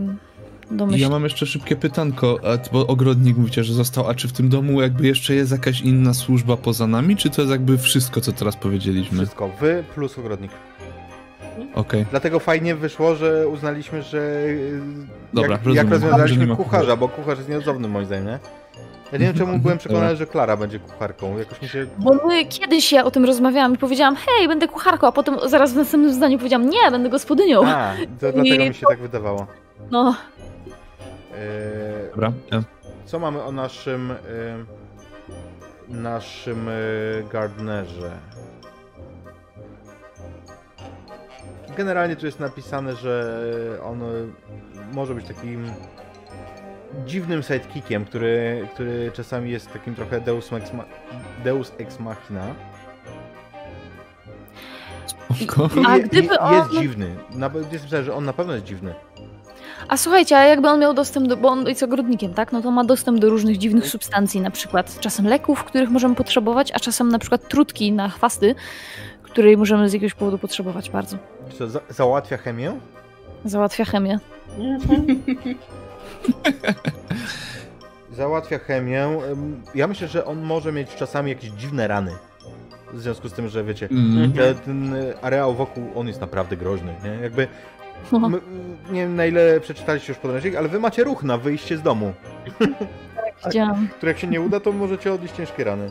[SPEAKER 2] domyślić.
[SPEAKER 3] ja mam jeszcze szybkie pytanko, bo ogrodnik mówicie, że został, a czy w tym domu jakby jeszcze jest jakaś inna służba poza nami, czy to jest jakby wszystko, co teraz powiedzieliśmy?
[SPEAKER 1] Wszystko. Wy plus ogrodnik.
[SPEAKER 3] Okej,
[SPEAKER 1] Dlatego fajnie wyszło, że uznaliśmy, że y,
[SPEAKER 3] Dobra,
[SPEAKER 1] jak,
[SPEAKER 3] rozumiem.
[SPEAKER 1] jak rozwiązaliśmy kucharza, bo kucharz jest nieodzowny moim zdaniem, nie? Ja nie wiem czemu byłem przekonany, że Klara będzie kucharką. Jakoś mi się...
[SPEAKER 2] Bo my kiedyś ja o tym rozmawiałam i powiedziałam, hej, będę kucharką, a potem zaraz w następnym zdaniu powiedziałam, nie, będę gospodynią.
[SPEAKER 1] A, to dlatego mi się tak wydawało.
[SPEAKER 2] No,
[SPEAKER 3] dobra. Ja.
[SPEAKER 1] Co mamy o naszym y, naszym y, gardenerze? Generalnie tu jest napisane, że on może być takim dziwnym sidekickiem, który, który czasami jest takim trochę deus ex, ma- deus ex machina.
[SPEAKER 3] Spoko.
[SPEAKER 2] A
[SPEAKER 1] Je-
[SPEAKER 2] gdyby
[SPEAKER 1] je- jest
[SPEAKER 2] on-
[SPEAKER 1] dziwny. Na, jest napisane, że on na pewno jest dziwny.
[SPEAKER 2] A słuchajcie, a jakby on miał dostęp do, bo on jest ogrodnikiem, tak, no to ma dostęp do różnych dziwnych substancji, na przykład czasem leków, których możemy potrzebować, a czasem na przykład trutki na chwasty, której możemy z jakiegoś powodu potrzebować bardzo.
[SPEAKER 1] Co, za, załatwia chemię?
[SPEAKER 2] Załatwia chemię.
[SPEAKER 1] Załatwia chemię. Ja myślę, że on może mieć czasami jakieś dziwne rany. W związku z tym, że wiecie,
[SPEAKER 3] Mm.
[SPEAKER 1] te- ten areał wokół, on jest naprawdę groźny, nie? Jakby, my, nie wiem na ile przeczytaliście już podręcznik, ale wy macie ruch na wyjście z domu,
[SPEAKER 2] widziałam.
[SPEAKER 1] który jak się nie uda, to możecie odnieść ciężkie rany.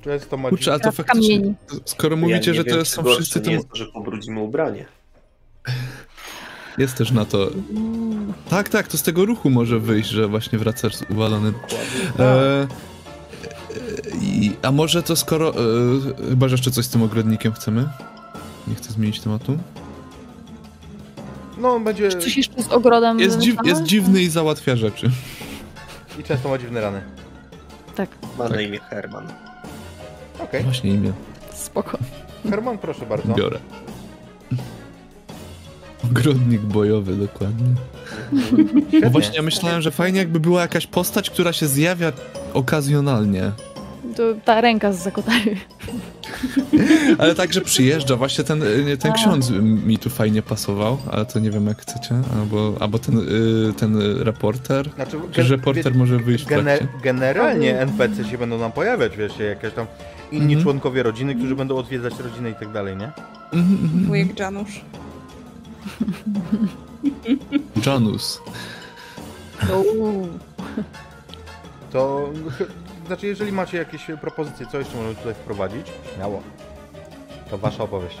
[SPEAKER 1] Często macie...
[SPEAKER 3] Kurczę, a to faktycznie,
[SPEAKER 2] kamieni.
[SPEAKER 3] skoro mówicie, że
[SPEAKER 5] wiem,
[SPEAKER 3] to są wszyscy, to
[SPEAKER 5] nie jest to, że pobrudzimy ubranie.
[SPEAKER 3] jest też na to. Tak, tak, to z tego ruchu może wyjść, że właśnie wracasz uwalony.
[SPEAKER 1] Dokładnie.
[SPEAKER 3] E, e, i, a może to skoro. E, chyba, że jeszcze coś z tym ogrodnikiem chcemy? Nie chcę zmienić tematu.
[SPEAKER 1] No, on będzie...
[SPEAKER 2] Czy coś jeszcze z ogrodem
[SPEAKER 3] Jest, dziw, jest dziwny i załatwia rzeczy.
[SPEAKER 1] I często ma dziwne rany.
[SPEAKER 2] Tak,
[SPEAKER 5] Ma
[SPEAKER 3] Tak.
[SPEAKER 5] na imię Herman.
[SPEAKER 1] Okej.
[SPEAKER 3] Właśnie imię
[SPEAKER 2] spoko.
[SPEAKER 1] Herman, proszę bardzo.
[SPEAKER 3] biorę. Ogrodnik bojowy, dokładnie.
[SPEAKER 1] Świetnie.
[SPEAKER 3] Bo właśnie ja myślałem, że fajnie jakby była jakaś postać, która się zjawia okazjonalnie.
[SPEAKER 2] To ta ręka z zakotary.
[SPEAKER 3] Ale także przyjeżdża, właśnie ten, y, ten
[SPEAKER 2] A.
[SPEAKER 3] ksiądz mi tu fajnie pasował, ale to nie wiem jak chcecie, albo, albo ten, y, ten reporter.
[SPEAKER 1] Znaczy,
[SPEAKER 3] Czy
[SPEAKER 1] gen-
[SPEAKER 3] reporter
[SPEAKER 1] wie-
[SPEAKER 3] może wyjść w
[SPEAKER 1] Gene,
[SPEAKER 3] trakcie?
[SPEAKER 1] generalnie NPC się będą nam pojawiać, wiesz, jakieś tam inni
[SPEAKER 3] Mhm.
[SPEAKER 1] członkowie rodziny, którzy będą odwiedzać rodzinę i tak dalej, nie?
[SPEAKER 3] Mhm,
[SPEAKER 4] wujek Janusz.
[SPEAKER 3] Janus.
[SPEAKER 1] To znaczy, jeżeli macie jakieś propozycje, co jeszcze możemy tutaj wprowadzić, śmiało. To wasza opowieść.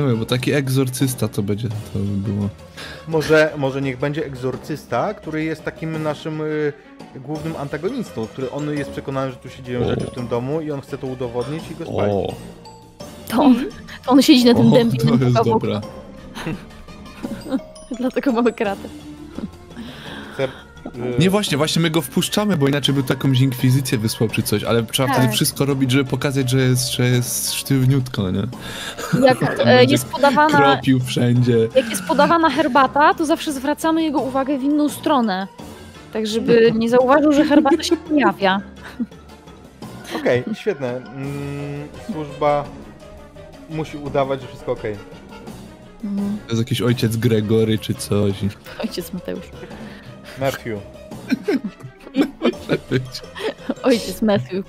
[SPEAKER 3] Nie wiem, bo taki egzorcysta to będzie, to by było.
[SPEAKER 1] Może, może niech będzie egzorcysta, który jest takim naszym y, głównym antagonistą, który on jest przekonany, że tu się dzieją
[SPEAKER 3] O.
[SPEAKER 1] rzeczy w tym domu i on chce to udowodnić i go spalić.
[SPEAKER 3] O,
[SPEAKER 2] To on, to on siedzi na tym
[SPEAKER 3] o
[SPEAKER 2] dębie.
[SPEAKER 3] to jest
[SPEAKER 2] okno.
[SPEAKER 3] dobra.
[SPEAKER 2] Dlatego mamy kratę.
[SPEAKER 1] Chce, y,
[SPEAKER 3] Nie właśnie, właśnie my go wpuszczamy, bo inaczej by taką inkwizycję wysłał czy coś, ale trzeba
[SPEAKER 2] Tak.
[SPEAKER 3] wtedy wszystko robić, żeby pokazać, że jest, że jest sztywniutko, nie?
[SPEAKER 2] Jak e, jest podawana,
[SPEAKER 3] Kropił wszędzie.
[SPEAKER 2] jak jest podawana herbata, to zawsze zwracamy jego uwagę w inną stronę. Tak, żeby nie zauważył, że herbata się pojawia.
[SPEAKER 1] Okej, świetne. Mm, służba musi udawać, że wszystko okej.
[SPEAKER 2] Mhm.
[SPEAKER 3] To jest jakiś ojciec Gregory czy coś.
[SPEAKER 2] Ojciec Mateusz.
[SPEAKER 1] Matthew.
[SPEAKER 3] Może być.
[SPEAKER 2] Ojciec Matthew.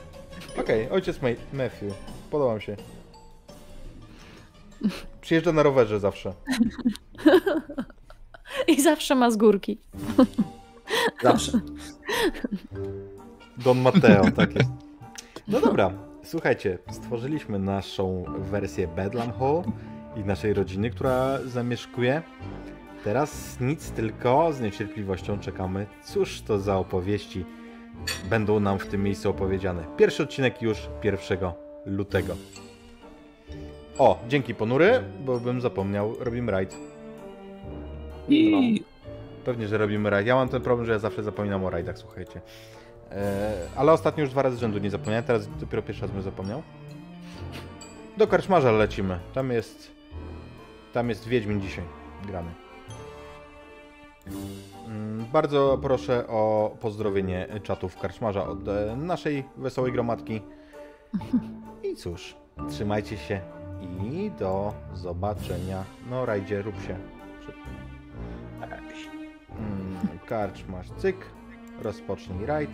[SPEAKER 1] Okej, ojciec Ma- Matthew. Podoba mi się. Przyjeżdża na rowerze zawsze.
[SPEAKER 2] I zawsze ma z górki.
[SPEAKER 5] Zawsze.
[SPEAKER 1] Don Matteo, tak jest. No dobra, słuchajcie, stworzyliśmy naszą wersję Bedlam Hall i naszej rodziny, która zamieszkuje. Teraz nic, tylko z niecierpliwością czekamy, cóż to za opowieści będą nam w tym miejscu opowiedziane. Pierwszy odcinek już 1 lutego. O, dzięki ponury, bo bym zapomniał, robimy raid.
[SPEAKER 3] I
[SPEAKER 1] Pewnie, że robimy raid. Ja mam ten problem, że ja zawsze zapominam o raidach, słuchajcie. E, ale ostatnio już dwa razy z rzędu nie zapomniałem, teraz dopiero pierwszy raz bym zapomniał. Do karczmarza lecimy. Tam jest... Tam jest Wiedźmin dzisiaj. grany. Mm, Bardzo proszę o pozdrowienie czatów karczmarza od e, naszej wesołej gromadki. I cóż, trzymajcie się i do zobaczenia. No, rajdzie, rób się. Mm, Karczmarz, cyk. Rozpocznij rajd.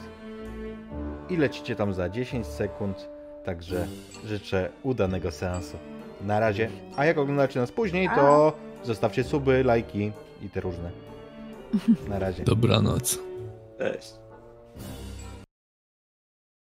[SPEAKER 1] I lecicie tam za 10 sekund. Także życzę udanego seansu. Na razie. A jak oglądacie nas później, to zostawcie suby, lajki i te różne. Na razie.
[SPEAKER 3] Dobranoc.
[SPEAKER 5] Cześć.